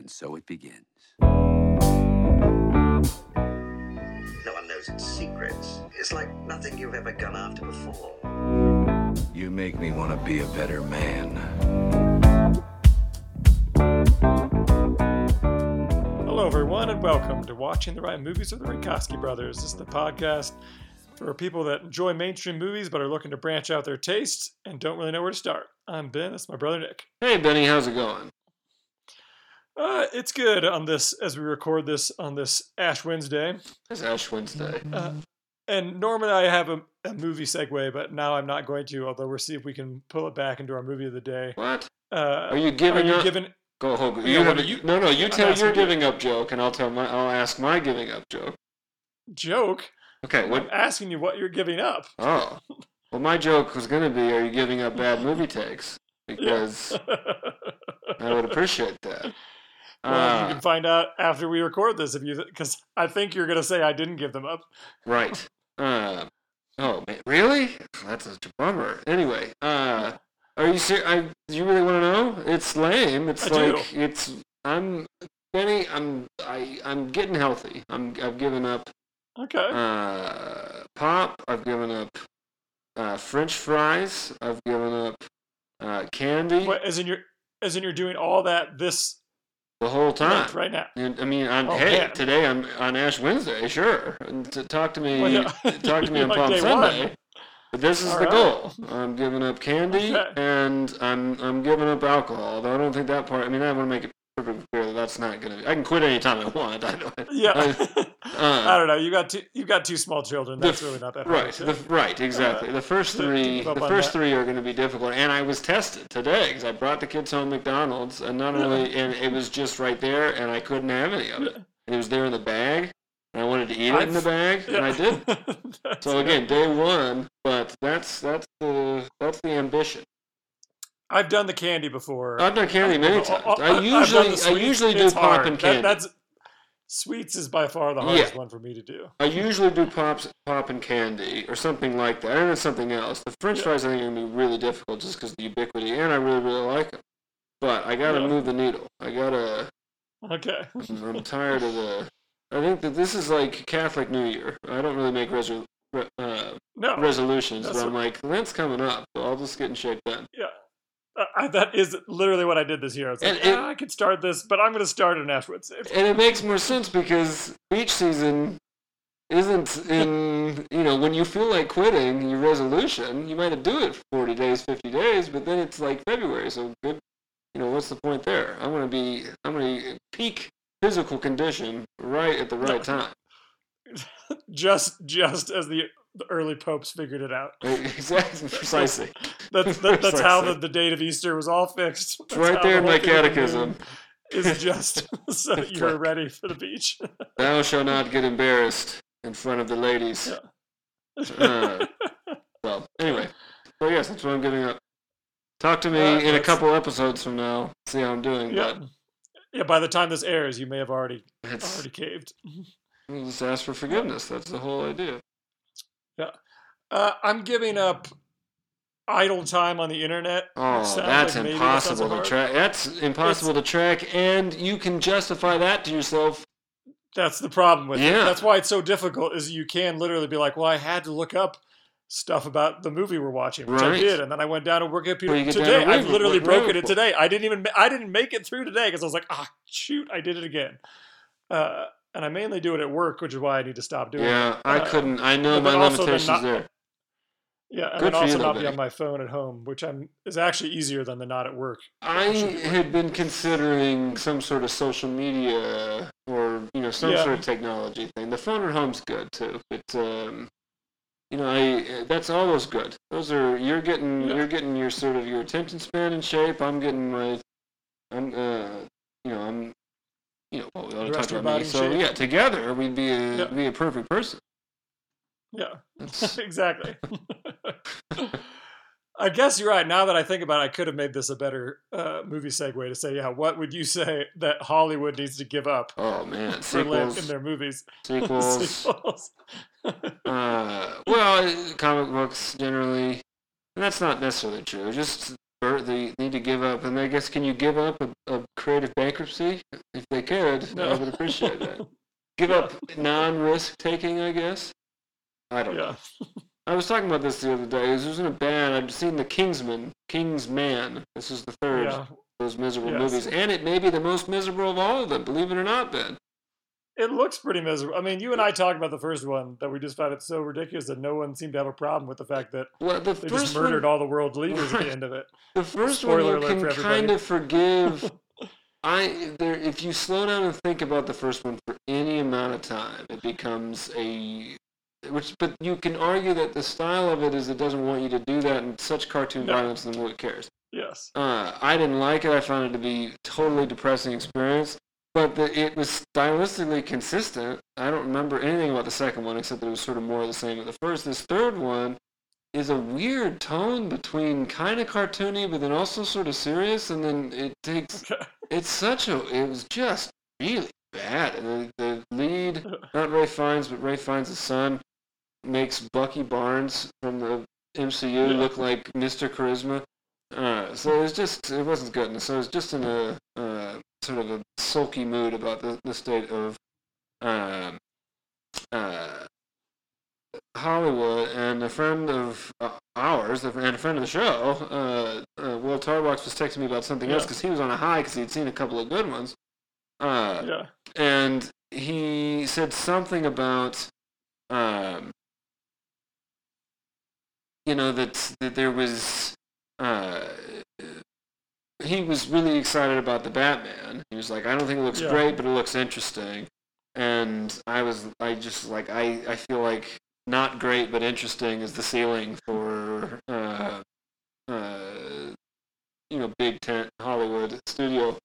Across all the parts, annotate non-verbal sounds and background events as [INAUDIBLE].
And so it begins. No one knows its secrets. It's like nothing you've ever gone after before. You make me want to be a better man. Hello, everyone, and welcome to Watching the Right Movies with the Rakowski Brothers. This is the podcast for people that enjoy mainstream movies but are looking to branch out their tastes and don't really know where to start. I'm Ben. That's my brother Nick. Hey Benny, how's it going? Uh, it's good on this as we record this on this Ash Wednesday. It's Ash Wednesday. Uh, and normally I have a, a movie segue, but now I'm not going to. Although we'll see if we can pull it back into our movie of the day. What? Uh, Are you giving are you up? giving? Go. Yeah, You are you- no, no. You I'm tell your you. giving up joke, and I'll tell my. I'll ask my giving up joke. joke. Okay. I'm What? asking you what you're giving up. Oh. Well, my joke was gonna be, are you giving up bad movie takes? [LAUGHS] Because I would appreciate that. Well, you Uh, can find out after we record this if you because I think you're gonna say I didn't give them up. right. Uh, oh man, really? That's such a bummer. Anyway, uh, are you serious? I do you really want to know? It's lame. It's I do. like it's. I'm Benny. I'm I I'm getting healthy. I'm I've given up Okay. uh, pop. I've given up uh, French fries. I've given up uh, candy what, as in you're as in you're doing all that this the whole time. month right now. And, I mean, on, Oh, hey, man. today I'm on Ash Wednesday, sure. And to talk to me, Well, yeah. [LAUGHS] talk to me [LAUGHS] on Like Palm Sunday. one. But this is All the right. goal. I'm giving up candy Okay. and I'm I'm giving up alcohol. Although I don't think that part. I mean, I want to make it that's not gonna. I can quit anytime I want. I know. Yeah. I- [LAUGHS] uh, I don't know. You got two. You got two small children. That's f- really not that hard. Right, the, right, exactly. The first three, the first that. three are going to be difficult, and I was tested today because I brought the kids home McDonald's, and not only, and it was just right there, and I couldn't have any of it. And it was there in the bag, and I wanted to eat it in the I've- bag, and I did. [LAUGHS] So again, day one, but that's that's the that's the ambition. I've done the candy before. I've done candy many times. I usually I usually do It's pop hard. and That- candy. that's sweets is by far the hardest one for me to do. I usually do pops, pop and candy or something like that, and it's something else. The French Yeah. fries I think are gonna be really difficult just because of the ubiquity, and I really really like them. But I gotta Yeah. move the needle. I gotta. Okay. [LAUGHS] I'm, tired of the. I think that this is like Catholic New Year. I don't really make resol- uh, No. resolutions, but I'm like Lent's coming up, so I'll just get in shape then. Yeah. Uh, [LAUGHS] I, that is literally what I did this year. I was like, it- "Ah, I could start this, but I'm going to start in Ash Wednesday. And it makes more sense because beach season isn't in, you know, when you feel like quitting your resolution, you might do it for 40 days, 50 days, but then it's like February, so good, you know, what's the point there? I'm going to be, I'm going to peak physical condition right at the right time. [LAUGHS] Just just as the, the early popes figured it out. [LAUGHS] exactly, precisely. That's that, [LAUGHS] that's how the, the date of Easter was all fixed. That's right there the in my thing of the catechism. [LAUGHS] Is just so that you're right. ready for the beach. Thou shalt not get embarrassed in front of the ladies. Uh, so, anyway. So, yes, that's what I'm giving up. Talk to me Uh, in a couple episodes from now. See how I'm doing. yeah. But Yeah, by the time this airs, you may have already already caved. we'll just ask for forgiveness. That's the whole idea. Uh, I'm giving up idle time on the internet. Oh, that's like that impossible to track. That's impossible to track, and you can justify that to yourself. That's the problem with it. Yeah. That's why it's so difficult. Is you can literally be like, well, I had to look up stuff about the movie we're watching, which I did, and then I went down to Wikipedia Well, you today. I've literally broken it today. I didn't even I didn't make it through today because I was like, ah, shoot, I did it again. Uh, and I mainly do it at work, which is why I need to stop doing it. Yeah, I Uh, couldn't. I know my limitations not- there. Yeah, and Good then also not be on my phone at home, which I'm is actually easier than the not at work. I had been considering some sort of social media or you know some Yeah. sort of technology thing. The phone at home's good too, but um, you know I that's always good. Those are you're getting Yeah. you're getting your sort of your attention span in shape. I'm getting my I'm uh you know I'm you know well, we ought to talk about me. So shape. yeah, together we'd be a Yeah. be a perfect person. Yeah, [LAUGHS] exactly. [LAUGHS] I guess you're right. Now that I think about it, I could have made this a better uh, movie segue to say, yeah, what would you say that Hollywood needs to give up oh man, sequels in their movies? [LAUGHS] sequels. Sequels. uh, well, comic books generally. And that's not necessarily true. Just they need to give up. And I guess can you give up a, a creative bankruptcy? If they could, no. I would appreciate that. Give up non-risk taking, I guess. I don't know. [LAUGHS] I was talking about this the other day. This was in a band. I'd seen the Kingsman, Kingsman. This is the third Yeah. of those miserable Yes. movies, and it may be the most miserable of all of them. Believe it or not, Ben. It looks pretty miserable. I mean, you and I talked about the first one that we just found it so ridiculous that no one seemed to have a problem with the fact that Well, the they just murdered one, all the world's leaders at the end of it. the first Spoiler one you can kind of forgive. [LAUGHS] I there, if you slow down and think about the first one for any amount of time, it becomes a which. But you can argue that the style of it is it doesn't want you to do that and such cartoon No. violence, and who cares. Yes. Uh, I didn't like it. I found it to be totally depressing experience. But the, it was stylistically consistent. I don't remember anything about the second one except that it was sort of more of the same as the first. This third one is a weird tone between kind of cartoony, but then also sort of serious. And then it takes. Okay. [LAUGHS] It's such a. It was just really bad. And the, the lead, [LAUGHS] not Ralph Fiennes, but Ralph Fiennes' son, makes Bucky Barnes from the MCU Yeah. look like Mr. Charisma. Uh, so it was just it wasn't good. And so I was just in a uh, sort of a sulky mood about the, the state of um, uh, Hollywood. And a friend of uh, ours, and a friend of the show, uh, uh, Will Tarbox, was texting me about something else because he was on a high because he'd seen a couple of good ones. Uh, Yeah. and he said something about um, you know that that there was uh, he was really excited about the Batman. He was like, I don't think it looks Yeah. great, but it looks interesting. And I was, I just like, I, I feel like not great but interesting is the ceiling for, uh, uh, you know, big tent Hollywood studio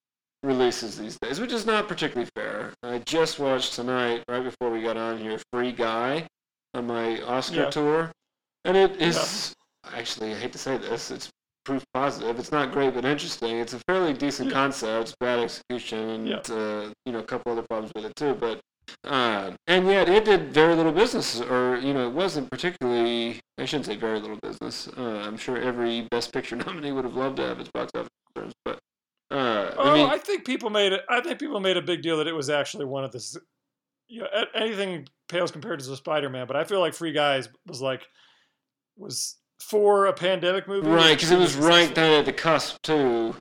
releases these days, which is not particularly fair. I just watched tonight, right before we got on here, Free Guy on my Oscar Yeah. tour, and it is actually I hate to say this, it's proof positive. It's not great but interesting. It's a fairly decent Yeah. concept, bad execution, and Yeah. uh, you know a couple other problems with it too, but. Uh, and yet it did very little business, or you know, it wasn't particularly. I shouldn't say very little business. Uh, I'm sure every Best Picture [LAUGHS] nominee would have loved to have its box office returns, but uh, Oh, I mean, I think people made it. I think people made a big deal that it was actually one of the. You know, anything pales compared to the Spider-Man, but I feel like Free Guys was like was for a pandemic movie. right, because it was right then at the cusp too.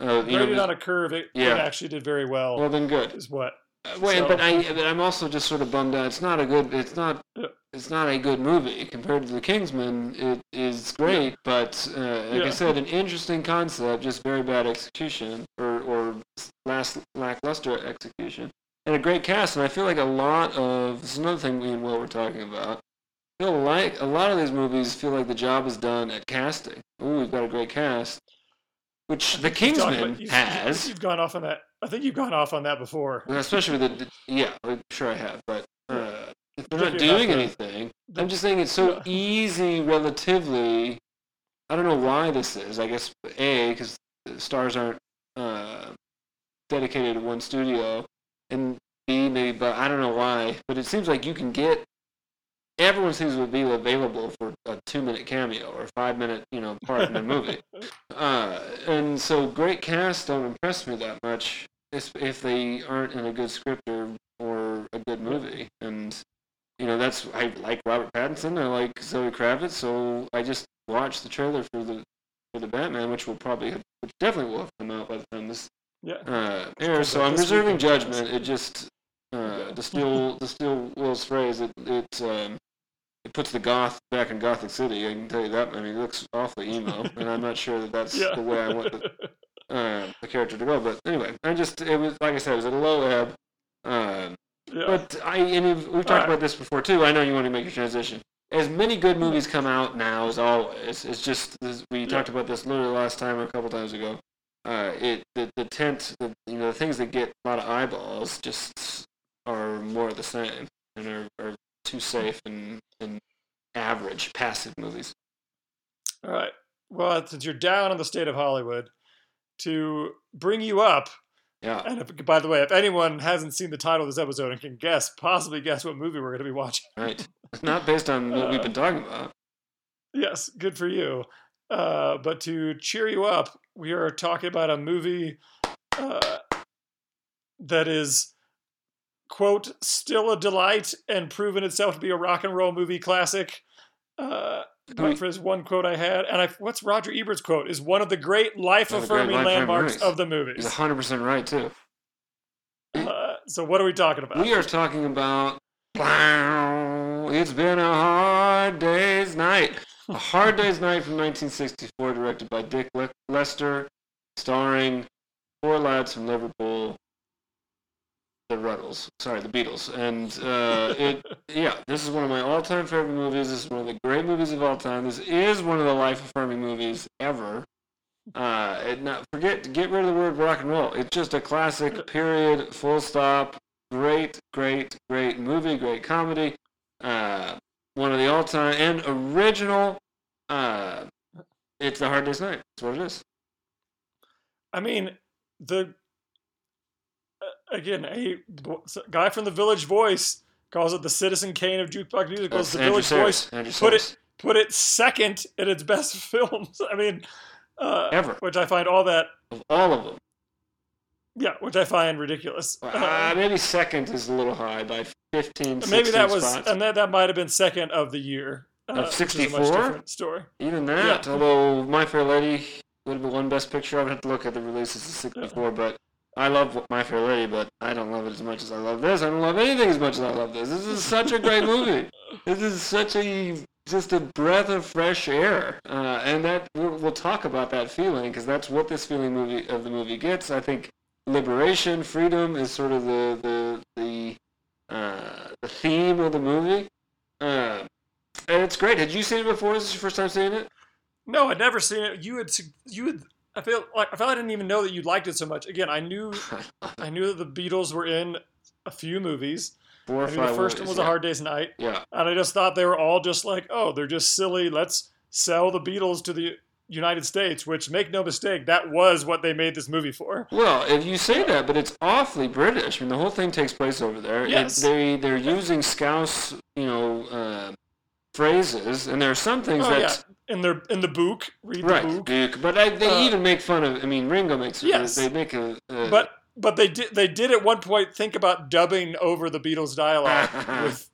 Uh, you know, on a curve, it, it actually did very well. well then good. is what? Uh, Wait, So- but I, but I'm also just sort of bummed out. It's not a good. It's not. Yeah. It's not a good movie compared to The Kingsman. It is great, but uh, like I said, an interesting concept, just very bad execution, or or last lackluster execution, and a great cast. And I feel like a lot of this is another thing we and Will were talking about. I feel like a lot of these movies feel like the job is done at casting. Ooh, we've got a great cast, which The Kingsman you've- has. You've gone off on that. I think you've gone off on that before. Especially with the, the yeah, I'm sure I have, but uh, if they're not doing the- anything, the- I'm just saying it's so Yeah. easy relatively. I don't know why this is. I guess a because stars aren't uh, dedicated to one studio, and b maybe, but I don't know why. But it seems like you can get. Everyone seems to be available for a two-minute cameo or a five-minute, you know, part in the movie. [LAUGHS] Uh, and so great casts don't impress me that much if, if they aren't in a good script or, or a good movie. And, you know, that's, I like Robert Pattinson, I like Zoe Kravitz, so I just watched the trailer for the for the Batman, which will probably have, which definitely will have come out by the time this Yeah. uh, airs. So I'm reserving weekend, I guess. judgment. It just, uh, to steal, to steal Will's phrase, it, it, um, it puts the goth back in Gotham City. I can tell you that. I mean, it looks awfully emo, and I'm not sure that that's yeah. the way I want the, [LAUGHS] uh, the character to go. But anyway, I just it was like I said, it was at a low ebb. Um, yeah. but I and we've talked Alright. about this before too. I know you want to make your transition. As many good movies come out now as always. It's just we talked about this literally last time or a couple times ago. Uh, it the the tent the you know the things that get a lot of eyeballs just are more of the same and are, are too safe and and average passive movies. All right. Well, since you're down on the state of Hollywood, to bring you up, Yeah. and if, by the way, if anyone hasn't seen the title of this episode and can guess, possibly guess what movie we're going to be watching, Right. It's not based on what we've been talking about. [LAUGHS] yes, good for you. Uh, but to cheer you up, we are talking about a movie uh, that is, quote, still a delight and proven itself to be a rock and roll movie classic. Uh, for his one quote I had, and I, what's Roger Ebert's quote? Is one of the great life One of the great affirming life-affirming landmarks of the He's movies. 100% right, too. Uh, so what are we talking about? We are talking about. It's been a hard day's night. A Hard Day's Night from 1964, directed by Dick Le- Lester, starring four lads from Liverpool, the Rutles. Sorry, the Beatles. And uh, it, [LAUGHS] yeah, this is one of my all-time favorite movies. This is one of the great movies of all time. This is one of the life-affirming movies ever. Uh, and not forget, to get rid of the word rock and roll. It's just a classic. [LAUGHS] Period. Full stop. Great, great, great movie. Great comedy. Uh, one of the all-time and original. Uh, it's the Hard Day's Night. That's what it is. I mean, the again, a guy from the Village Voice calls it the Citizen Kane of jukebox musicals. That's the Andrew Village. Voice Andrew put Sarris. it put it second in its best [LAUGHS] films. I mean, uh, Ever. which I find all that of all of them. yeah, which I find ridiculous. Uh, Uh, maybe second is a little high by 15, 16 maybe that was, spots. and that that might have been second of the year. Uh, Of which is a much 64? story. Even that, Yeah. although My Fair Lady would have been one best picture, I would have to look at the releases of 64, but I love My Fair Lady, but I don't love it as much as I love this. I don't love anything as much as I love this. This is such a great movie. [LAUGHS] This is such a, just a breath of fresh air. Uh, and that, we'll, we'll talk about that feeling, because that's what this feeling movie of the movie gets. I think liberation, freedom is sort of the, the, the, uh, the theme of the movie. Uh, and it's great. Had you seen it before? Is this your first time seeing it? No, I'd never seen it. You had you had. I feel like I felt I didn't even know that you liked it so much. Again, I knew [LAUGHS] I knew that the Beatles were in a few movies. Four or I knew five the first one movies, was A. Hard Day's Night, Yeah. and I just thought they were all just like, oh, they're just silly. Let's sell the Beatles to the United States. Which, make no mistake, that was what they made this movie for. Well, if you say that, but it's awfully British. I mean, the whole thing takes place over there. It- Yes. they they're using Scouse, you know, uh, phrases, and there are some things Oh yeah, that in their in the book, read right, the book. Duke. But I, they Uh, even make fun of. I mean, Ringo makes. Yes. They make a. a But but they did they did at one point think about dubbing over the Beatles dialogue [LAUGHS] with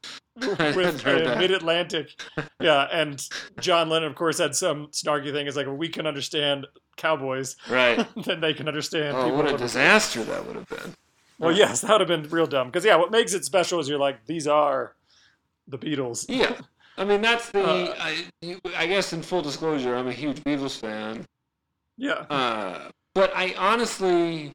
with uh. Mid Atlantic. Yeah, and John Lennon, of course, had some snarky thing. It's like, well, we can understand cowboys, right. [LAUGHS] then they can understand Oh, people. what a of- disaster that would have been. well, yes, that would have been real dumb. Because yeah, what makes it special is you're like, these are the Beatles. Yeah. I mean, that's the. Uh, I, you- I guess in full disclosure, I'm a huge Beatles fan. Yeah. Uh, but I honestly,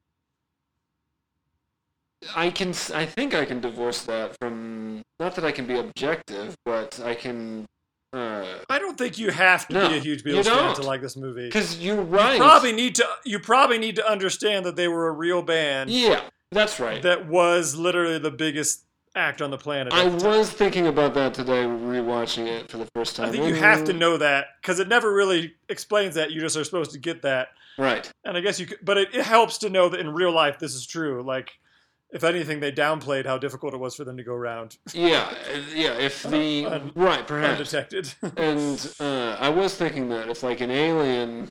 I can, I think I can divorce that from. Not that I can be objective, but I can. I don't think you have to No, be a huge Beatles fan to like this movie. Because you're right. You probably need to. You probably need to understand that they were a real band Yeah, that's right. that was literally the biggest act on the planet. I was thinking about that today, rewatching it for the first time. I think you have to know that because it never really explains that. You just are supposed to get that. Right. And I guess you could, but it, it helps to know that in real life this is true. Like, if anything, they downplayed how difficult it was for them to go around Yeah. uh, Yeah. If [LAUGHS] the un- right, perhaps. undetected. [LAUGHS] And uh, I was thinking that if like an alien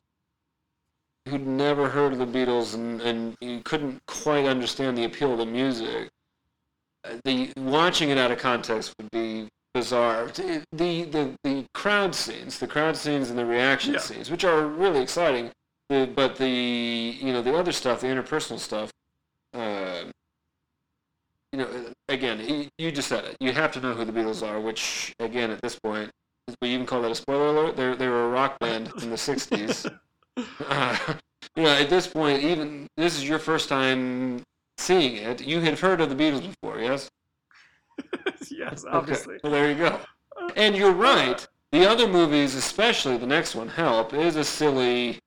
who'd never heard of the Beatles and, and couldn't quite understand the appeal of the music, uh, the watching it out of context would be bizarre. The the the, crowd scenes, the crowd scenes and the reaction Yeah. scenes, which are really exciting, the, but the you know the other stuff, the interpersonal stuff. Uh, you know, again, you just said it. You have to know who the Beatles are, which, again, at this point, we even call that a spoiler alert. They're they were a rock band in the '60s. [LAUGHS] Uh, [LAUGHS] you know, at this point, even this is your first time seeing it. You had heard of the Beatles before, yes? [LAUGHS] yes, Okay. obviously. Well, there you go. Uh, and you're uh, right. The other movies, especially the next one, Help, is a silly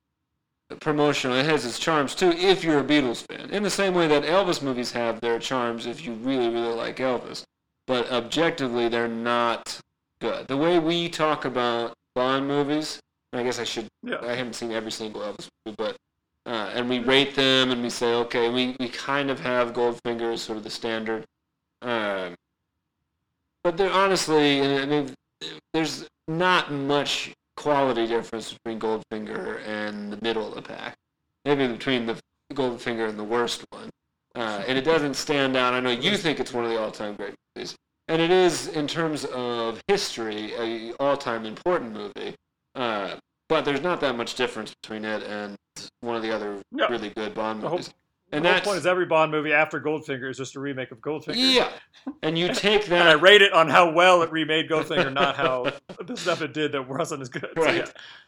promotional. It has its charms too, if you're a Beatles fan. In the same way that Elvis movies have their charms if you really, really like Elvis. But objectively, they're not good. The way we talk about Bond movies, I guess I should Yeah. I haven't seen every single Elvis movie, but uh, and we rate them and we say, okay, we, we kind of have Goldfinger as sort of the standard. Um, but there honestly, I mean, there's not much quality difference between Goldfinger and the middle of the pack. Maybe between the Goldfinger and the worst one. Uh, and it doesn't stand out. I know you think it's one of the all-time great movies, and it is in terms of history a all-time important movie. Uh, but there's not that much difference between it and one of the other No. really good Bond The whole- movies. The and whole that's point is every Bond movie after Goldfinger is just a remake of Goldfinger. yeah, and you take that. And I rate it on how well it remade Goldfinger, not how the stuff it did that wasn't as good. So,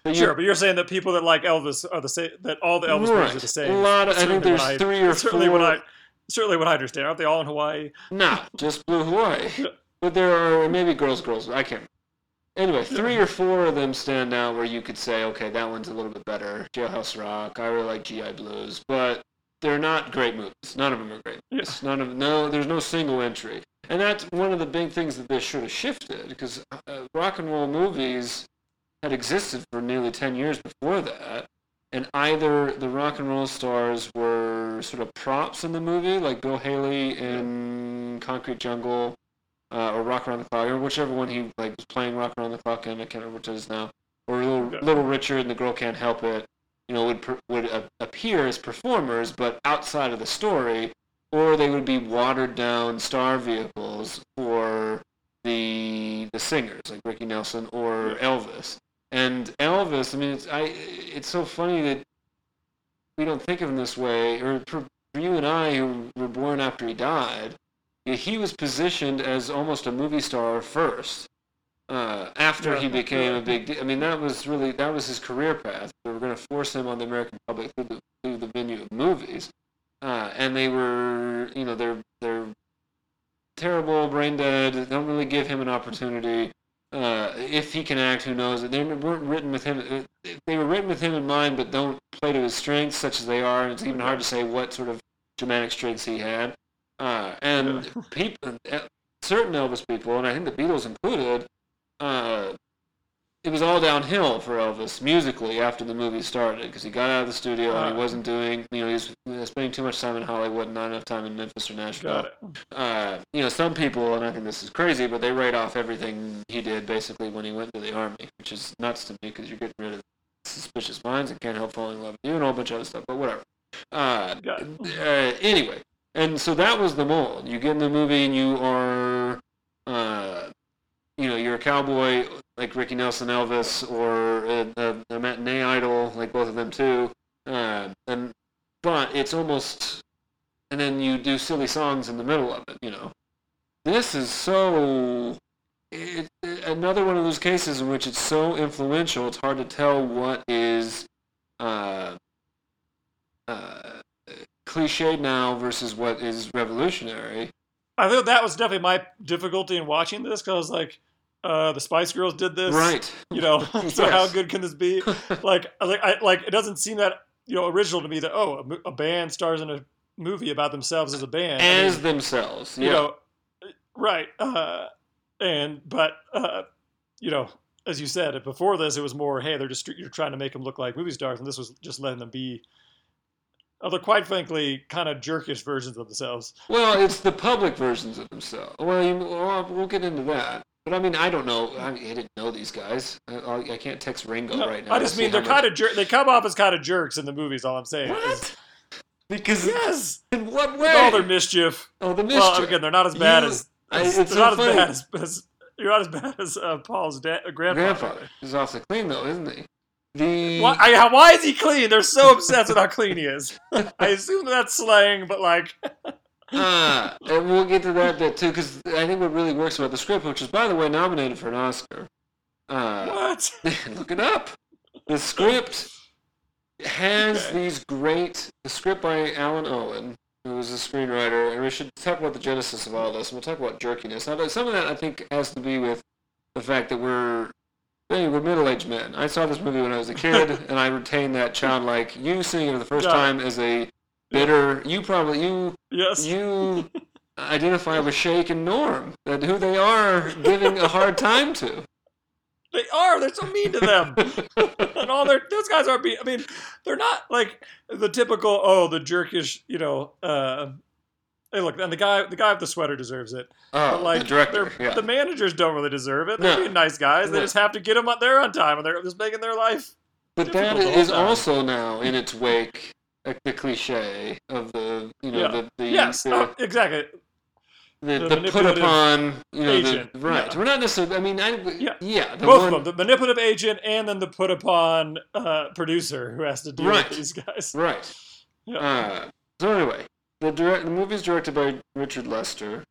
yeah. Sure, but you're saying that people that like Elvis are the same. That all the Elvis movies are the same. A lot of- I think there's when three or certainly when I certainly when I understand. Aren't they all in Hawaii? No, just Blue Hawaii. [LAUGHS] But there are maybe girls, girls. I can't. Anyway, three or four of them stand out where you could say, okay, that one's a little bit better. Jailhouse Rock. I really like GI Blues, but they're not great movies. None of them are great. Movies. None of no. There's no single entry, and that's one of the big things that this should have shifted because uh, rock and roll movies had existed for nearly ten years before that. And either the rock and roll stars were sort of props in the movie, like Bill Haley in Concrete Jungle, uh, or Rock Around the Clock, or whichever one he like was playing Rock Around the Clock and I can't remember what it is now. Or Little, Okay. Little Richard and the Girl Can't Help It. You know, would per, would uh, appear as performers, but outside of the story, or they would be watered down star vehicles for the the singers like Ricky Nelson or Elvis. And Elvis, I mean, it's I it's so funny that we don't think of him this way, or for, you and I who were born after he died, yeah, he was positioned as almost a movie star first. Uh, after he Yeah. became a big, de- I mean, that was really that was his career path. They were going to force him on the American public through the through the venue of movies, uh, and they were, you know, they're they're terrible, brain dead. They Don't really give him an opportunity. Uh, if he can act, who knows? They weren't written with him. uh, They were written with him in mind, but don't play to his strengths, such as they are. And it's even hard to say what sort of dramatic strengths he had. Uh, and [LAUGHS] people, uh, certain Elvis people, and I think the Beatles included, uh, it was all downhill for Elvis musically after the movie started because he got out of the studio and Ah. he wasn't doing, you know, he was uh, spending too much time in Hollywood, and not enough time in Memphis or Nashville Got it. uh, you know, some people, and I think this is crazy, but they write off everything he did basically when he went to the army, which is nuts to me because you're getting rid of suspicious minds and can't help falling in love with you and a whole bunch of other stuff, but whatever. Uh, uh, anyway, and so that was the mold. You get in the movie and you are, uh, you know, you're a cowboy like Ricky Nelson, Elvis, or a, a, a matinee idol like both of them too. Uh, and but it's almost, and then you do silly songs in the middle of it. You know, this is so. It, another one of those cases in which it's so influential, it's hard to tell what is uh, uh, cliched now versus what is revolutionary. I think that was definitely my difficulty in watching this because I was like, uh, the Spice Girls did this, Right. You know, [LAUGHS] [LAUGHS] so how good can this be? [LAUGHS] Like, like, I like, it doesn't seem that you know original to me that oh, a, a band stars in a movie about themselves as a band. I mean, As themselves. you know, right? Uh, and but uh, you know, as you said before this, it was more hey, they're just you're trying to make them look like movie stars, and this was just letting them be. Although, quite frankly, kind of jerkish versions of themselves. Well, it's the public versions of themselves. Well, you, well, we'll get into that. But I mean, I don't know. I, mean, I didn't know these guys. I, I I can't text Ringo No, right now. I just mean they're much- kind of jer- they come off as kind of jerks in the movies. All I'm saying. is- What? Because Yes. in what way? All their mischief. oh, the mischief. Well, again, they're not as bad You- as. I- as- it's they're so not funny. as bad as, as. You're not as bad as uh, Paul's dad, grandfather. grandfather is awfully clean though, isn't he? The Why, I, why is he clean? They're so obsessed with how clean he is. [LAUGHS] I assume that's slang, but like, ah, [LAUGHS] and we'll get to that bit too, because I think what really works about the script, which is by the way nominated for an Oscar. Uh, what? [LAUGHS] look it up. The script has Okay. these great. The script by Alun Owen, who was a screenwriter, and we should talk about the genesis of all this. And we'll talk about jerkiness. Now, some of that I think has to be with the fact that we're. Hey, we're middle-aged men. I saw this movie when I was a kid, [LAUGHS] and I retain that childlike. You seeing it for the first Yeah. time as a bitter. You probably you Yes. you [LAUGHS] identify with Shake and Norm, that who they are giving a hard time to. They are. They're so mean to them. [LAUGHS] and all their those guys are. Be- I mean, they're not like the typical. Oh, the jerkish. You know, uh, Hey, look, and the guy, the guy with the sweater deserves it. Oh, But like, the director. Yeah. the managers don't really deserve it. They're No. being nice guys. They No. just have to get them on there on time, and they're just making their life. But that is also now in its wake like the cliche of the you know Yeah. the the, Yes, the, oh, exactly. the, the the put upon you know agent, the, right. yeah. We're not necessarily. I mean, I Yeah. yeah the Both one, of them, the manipulative agent and then the put upon uh, producer who has to deal Right. with these guys. Right. Yeah. Uh, so anyway, the direct the movie's directed by Richard Lester,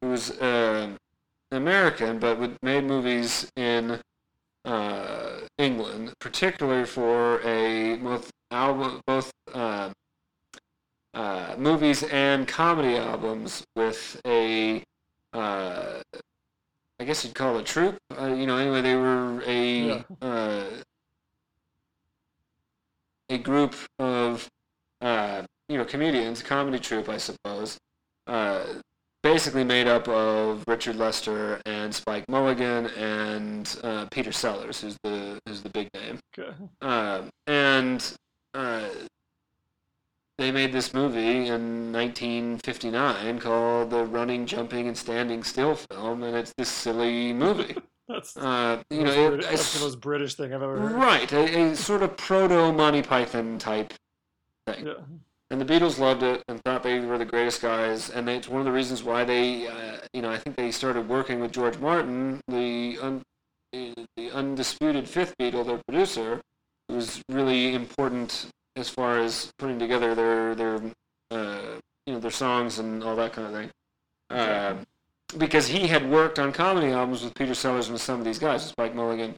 who's uh, American but would- made movies in uh, England, particularly for a both album both uh, uh, movies and comedy albums with a uh, I guess you'd call it a troupe. Uh, you know, anyway, they were a Yeah. uh, a group of uh, you know comedians, comedy troupe, I suppose. Uh, basically made up of Richard Lester and Spike Milligan and uh, Peter Sellers, who's the who's the big name. Okay. Um, and uh, they made this movie in 1959 called the Running, Jumping, and Standing Still film, and it's this silly movie. [LAUGHS] That's, Uh, the you most know, it, British, that's the most British thing I've ever heard. right, a, a sort of proto Monty Python type thing. Yeah. And the Beatles loved it and thought they were the greatest guys. And it's one of the reasons why they, uh, you know, I think they started working with George Martin, the un, the undisputed fifth Beatle, their producer, who was really important as far as putting together their their uh, you know their songs and all that kind of thing. Uh, because he had worked on comedy albums with Peter Sellers and some of these guys, Spike Milligan,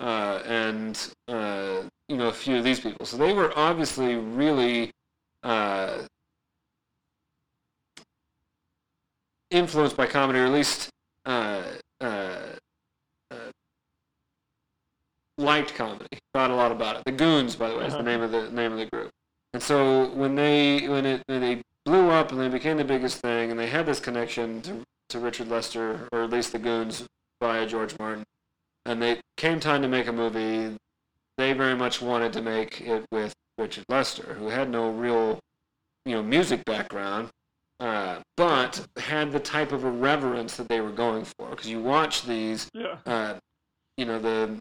uh, and uh, you know a few of these people. So they were obviously really uh, influenced by comedy, or at least uh, uh, uh, liked comedy. Thought a lot about it. The Goons, by the way, is the Uh-huh. name of the name of the group. And so when they when it when they blew up and they became the biggest thing, and they had this connection to to Richard Lester, or at least the Goons via George Martin, and they came time to make a movie. They very much wanted to make it with Richard Lester, who had no real, you know, music background, uh, but had the type of irreverence that they were going for. Because you watch these, Yeah. uh, you know, the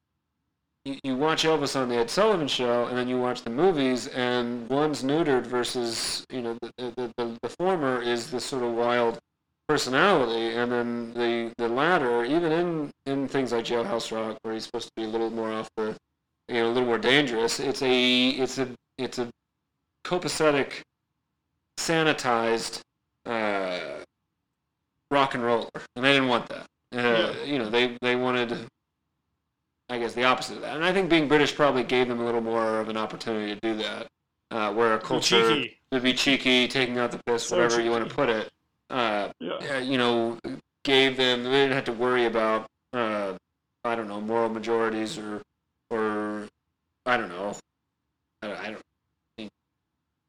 you, you watch Elvis on the Ed Sullivan Show, and then you watch the movies, and one's neutered versus, you know, the the, the, the former is this sort of wild personality, and then the the latter, even in in things like Jailhouse Rock, where he's supposed to be a little more off the, you know, a little more dangerous. It's a it's a it's a copacetic, sanitized uh, rock and roller, and they didn't want that. Uh, Yeah. You know, they they wanted, I guess, the opposite of that. And I think being British probably gave them a little more of an opportunity to do that, uh, where a culture cheeky. to be cheeky, taking out the piss, So whatever you want to put it. Uh, Yeah. uh, you know, gave them they didn't have to worry about uh, I don't know moral majorities or or I don't know I, I don't.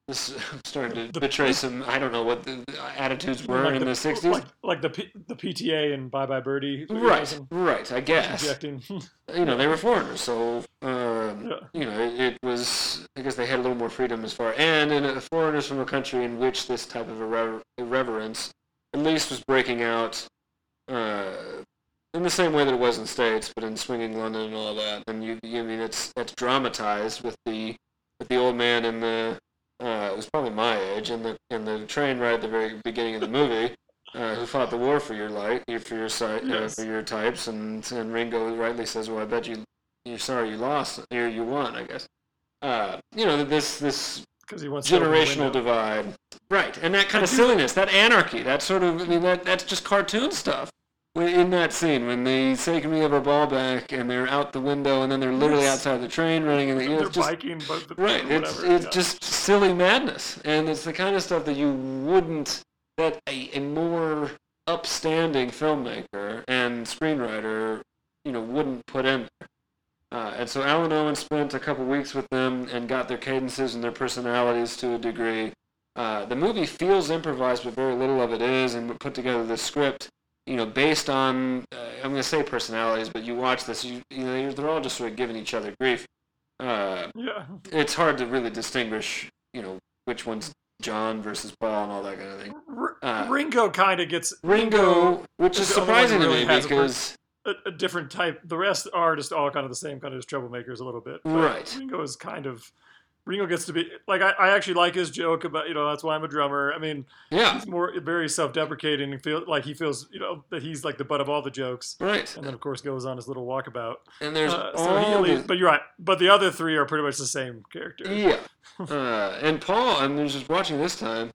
This I'm starting to The- betray some I don't know what the the attitudes were Like in the, '60s. Like, like the P, the PTA and Bye Bye Birdie. is what you're right, right. I guess Injecting. [LAUGHS] you know they were foreigners, so um, Yeah. you know it, it was. I guess they had a little more freedom as far and in a, foreigners from a country in which this type of irrever- irreverence at least was breaking out. Uh, in the same way that it was in the states, but in swinging London and all that, and you, you I mean it's that's dramatized with the with the old man in the uh, it was probably my age in the in the train right at the very beginning of the movie, uh, who fought the war for your light, for your site, Yes. uh, for your types, and and Ringo rightly says, "Well, I bet you you're sorry you lost, or you won, I guess." Uh, you know this this he wants to open the generational divide, right? And that kind I of do- silliness, that anarchy, that sort of I mean that that's just cartoon stuff. In that scene, when they say, "Can we have our ball back?" and they're out the window, and then they're literally Yes. outside the train running, and know, They're it's just biking, but the, Right. It's whatever. it's yeah. just silly madness, and it's the kind of stuff that you wouldn't that a, a more upstanding filmmaker and screenwriter, you know, wouldn't put in there. Uh, and so Alun Owen spent a couple weeks with them and got their cadences and their personalities to a degree. Uh, the movie feels improvised, but very little of it is, and put together the script, you know, based on uh, I'm going to say personalities, but you watch this, you, you know, they're all just sort of giving each other grief. Uh, yeah. it's hard to really distinguish, you know, which one's John versus Paul and all that kind of thing. Uh, Ringo kind of gets Ringo, which is is the only one who surprising to me because a, a different type. The rest are just all kind of the same, kind of just troublemakers a little bit. But Right. Ringo is kind of. Ringo gets to be like I, I actually like his joke about you know that's why I'm a drummer. I mean yeah, he's more very self-deprecating and feel like he feels you know that he's like the butt of all the jokes. right. And then of course goes on his little walkabout. And there's Uh, so he but you're right. But the other three are pretty much the same character. Yeah. Uh, and Paul, I'm just watching this time.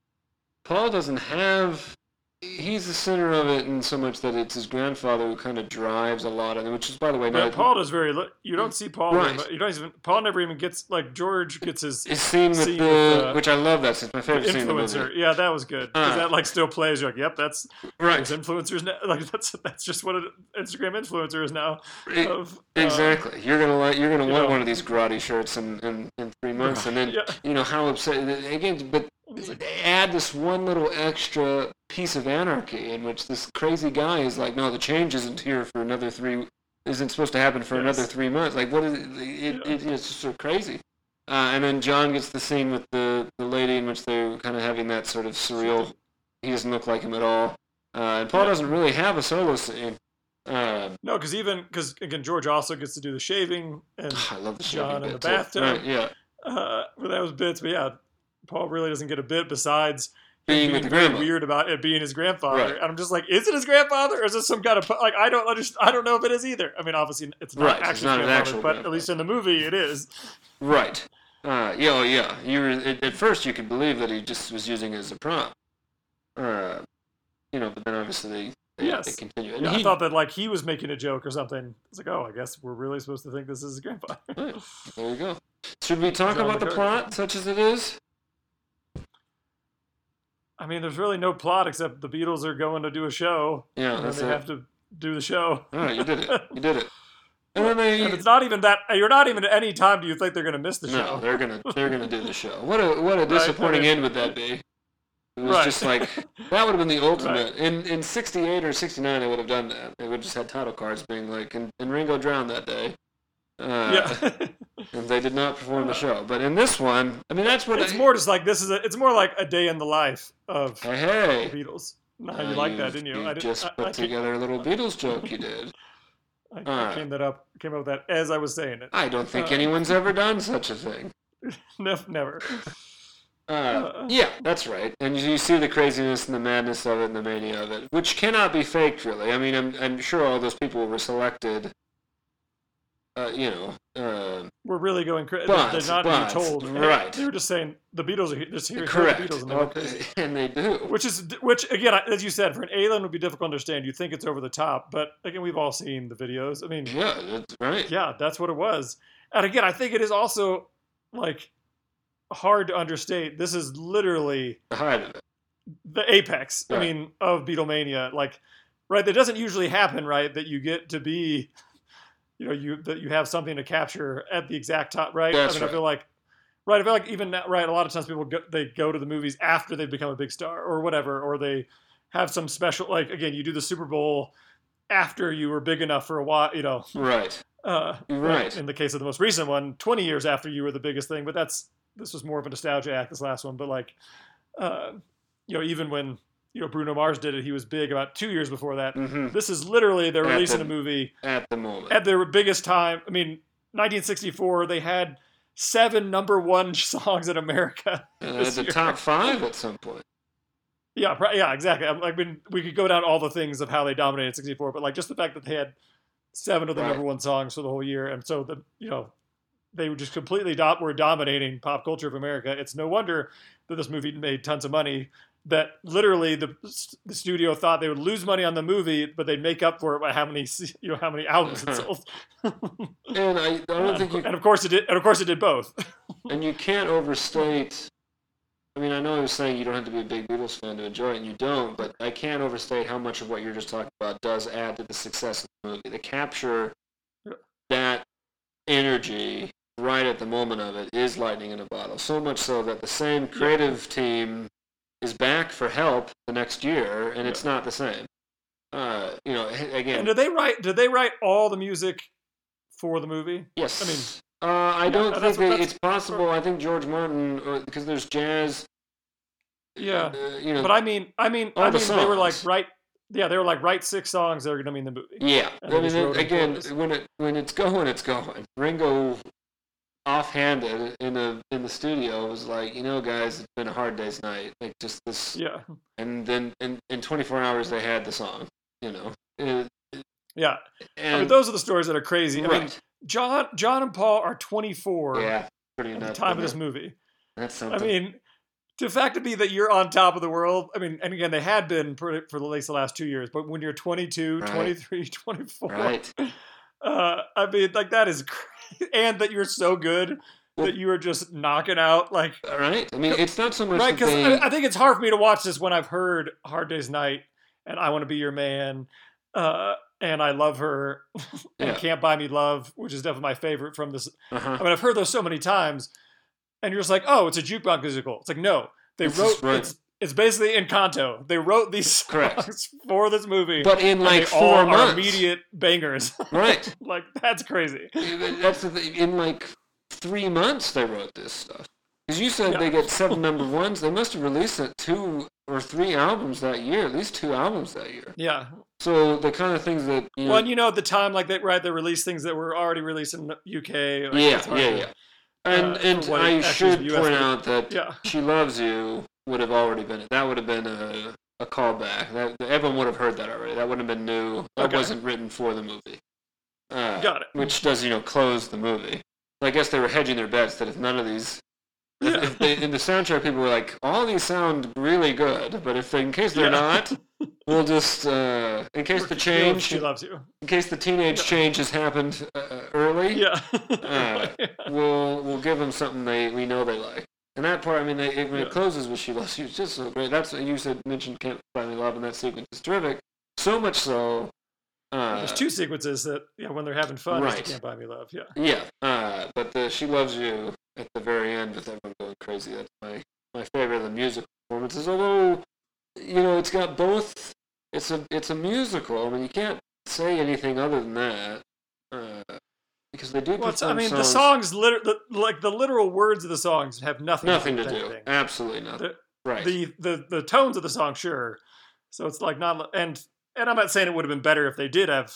Paul doesn't have. He's the center of it in so much that it's his grandfather who kind of drives a lot of it, which is, by the way, not. Paul does very. li- You don't see Paul. Right. mu- You don't even. Paul never even gets like George gets his His scene with scene the. with, uh, which I love that. It's my favorite scene influencer. Yeah, that was good because Uh. that like still plays. You're like, yep, that's Right. influencers now. [LAUGHS] Like that's that's just what an Instagram influencer is now. It- Of, uh, Exactly. You're gonna like. You're gonna want know. one of these karate shirts in, in, in three months, and then Yeah. you know how upset. Again, but they add this one little extra piece of anarchy in which this crazy guy is like, no, the change isn't here for another three, isn't supposed to happen for Yes. another three months. Like, what is it? it, Yeah. it it's just so crazy. Uh, and then John gets the scene with the, the lady in which they're kind of having that sort of surreal. He doesn't look like him at all. Uh, and Paul Yeah. doesn't really have a solo scene. Uh, no, because even because again, George also gets to do the shaving and [SIGHS] I love the John in the bathtub. Right, yeah. uh, but that was bits. But yeah, Paul really doesn't get a bit besides Being the very grandma. weird about it being his grandfather. Right. And I'm just like, is it his grandfather or is this some kind of like I don't understand. I don't know if it is either. I mean, obviously it's not Right, it's actually not his an actual but at least in the movie it is. Right. Uh, yeah, oh, yeah. You were at, at first you could believe that he just was using it as a prop. Uh, you know, but then obviously they, Yes. they continue. And Yeah, he, I thought that like he was making a joke or something. It's like, oh, I guess we're really supposed to think this is his grandfather. Right, [LAUGHS] there you go. Should we talk about the McCarthy. plot, such as it is? I mean, there's really no plot except the Beatles are going to do a show, Yeah, and that's they it. have to do the show. All right, you did it. You did it. [LAUGHS] And then they. And it's not even that. You're not even at any time do you think they're going to miss the no, show. No, they're gonna they're gonna do the show. What a what a [LAUGHS] disappointing okay. end would that be? It was Right. just like that would have been the [LAUGHS] ultimate. Right. In in '68 or '69, they would have done that. They would have just had title cards being like, and, and Ringo drowned that day. Uh, yeah. [LAUGHS] and they did not perform the show. But in this one, I mean, that's what it's I, more just like this is. A, it's more like a day in the life of Hey, hey. the Beatles. No, Uh, you like that, didn't you? You I didn't, just I, put I, together a little [LAUGHS] Beatles joke. You did. I, I came that up. Came up with that as I was saying it. I don't think Uh, anyone's ever [LAUGHS] done such a thing. No, never. Uh, Uh. yeah, that's right. And you see the craziness and the madness of it and the mania of it, which cannot be faked, really. I mean, I'm, I'm sure all those people were selected. Uh, you know, uh, We're really going crazy. They're not but, even told. right. They were just saying the Beatles are here. Just here. correct. The Beatles and they Okay. [LAUGHS] And they do. Which is which again, as you said, for an alien would be difficult to understand. You think it's over the top, but again, we've all seen the videos. I mean, Yeah, that's right. yeah, that's what it was. And again, I think it is also like hard to understate. This is literally The the apex. I mean, of Beatlemania. Like, right? That doesn't usually happen, right? That you get to be, you know, you that you have something to capture at the exact top, right? That's I mean, right. I feel like. Right, I feel like even now, right, a lot of times people go, they go to the movies after they've become a big star or whatever, or they have some special like again, you do the Super Bowl after you were big enough for a while, you know, Right. uh, Right. In the case of the most recent one, 20 years after you were the biggest thing, but that's this was more of a nostalgia act. This last one, but like, uh, you know, even when you know Bruno Mars did it, he was big about two years before that. hmm This is literally they're At releasing the- a movie At the moment. at their biggest time. I mean, 1964, they had seven number one [LAUGHS] songs in America. Uh, the year. top five at some point. Yeah, yeah, exactly. I mean, we could go down all the things of how they dominated '64, but like just the fact that they had seven of the Right. number one songs for the whole year, and so the you know they were just completely do- were dominating pop culture of America. It's no wonder that this movie made tons of money. That literally the the studio thought they would lose money on the movie, but they'd make up for it by how many c- [LAUGHS] you know how many albums it uh-huh. sold. [LAUGHS] And I, I don't think you and of course it did. And of course it did both. [LAUGHS] and you can't overstate. I mean, I know I was saying you don't have to be a big Beatles fan to enjoy it, and you don't, but I can't overstate how much of what you're just talking about does add to the success of the movie. The capture that energy right at the moment of it is lightning in a bottle. So much so that the same creative team is back for help the next year, and it's not the same. Uh, you know, again, And did they write? Did they write all the music for the movie? Yes. I mean, uh, I yeah, don't think that it's possible. I think George Martin, because there's jazz. Yeah. uh, you know, But I mean, I mean, I the mean, they were like write. Yeah, they were like write six songs that are going to be in the movie. yeah. and I mean, it- again, when it when it's going, it's going. Ringo, offhanded in a in the studio, was like, you know, guys, it's been a hard day's night. Like just this, Yeah, and then in in 24 hours they had the song. You know, Uh, yeah. and I mean, those are the stories that are crazy. I mean. John, John and Paul are 24 yeah, pretty at the time of this movie. That's I mean, the fact to be that you're on top of the world. I mean, and again, they had been for, for at least the last two years. But when you're 22, Right. 23, 24, right. [LAUGHS] uh, I mean, like that is crazy. [LAUGHS] And that you're so good that you are just knocking out like All right. I mean, it's not so much right because they. I, I think it's hard for me to watch this when I've heard Hard Day's Night and I Want to Be Your Man, uh, and I love her [LAUGHS] and Yeah. Can't Buy Me Love, which is definitely my favorite from this. uh-huh. I mean, I've heard those so many times, and you're just like, oh, it's a jukebox musical. It's like no, they is wrote right. it's it's basically Encanto. They wrote these songs for this movie, But in like four months. immediate bangers. [LAUGHS] Right. like that's crazy. That's the thing. In like three months, they wrote this stuff. Because you said Yeah. they get seven [LAUGHS] number ones. They must have released it two or three albums that year. At least two albums that year. Yeah, So the kind of things that you know. Well, and you know, at the time, like they right, they released things that were already released in the UK. like, yeah, yeah, yeah. And uh, and I it actually is should point out that Yeah, "She Loves You" would have already been that would have been a a callback. That everyone would have heard that already. That wouldn't have been new. That Okay. wasn't written for the movie. Uh, got it. which does you know close the movie. I guess they were hedging their bets that if none of these, Yeah. if they, in the soundtrack, people were like, all these sound really good, but if in case they're Yeah. not, [LAUGHS] we'll just uh, in case the change, She loves you. in case the teenage Yeah. change has happened uh, early, Yeah. [LAUGHS] Uh, we'll we'll give them something they we know they like. And that part, I mean, they, it, when Yeah. it closes with "She Loves You," it's just so great. That's you said mentioned "Can't Buy Me Love" in that sequence. It's terrific. So much so. Uh, There's two sequences that yeah, when they're having fun, is Right. can't buy me love. Yeah. Yeah, uh, but the "She Loves You" at the very end with everyone going crazy. That's my my favorite of the music performances. Although, you know, it's got both. It's a it's a musical. I mean, you can't say anything other than that uh, because they do Well, I mean, the songs- songs, liter- the, like the literal words of the songs, have nothing, nothing to to do. Absolutely nothing. The, right. the the the tones of the song, sure. So it's like not, and and I'm not saying it would have been better if they did have,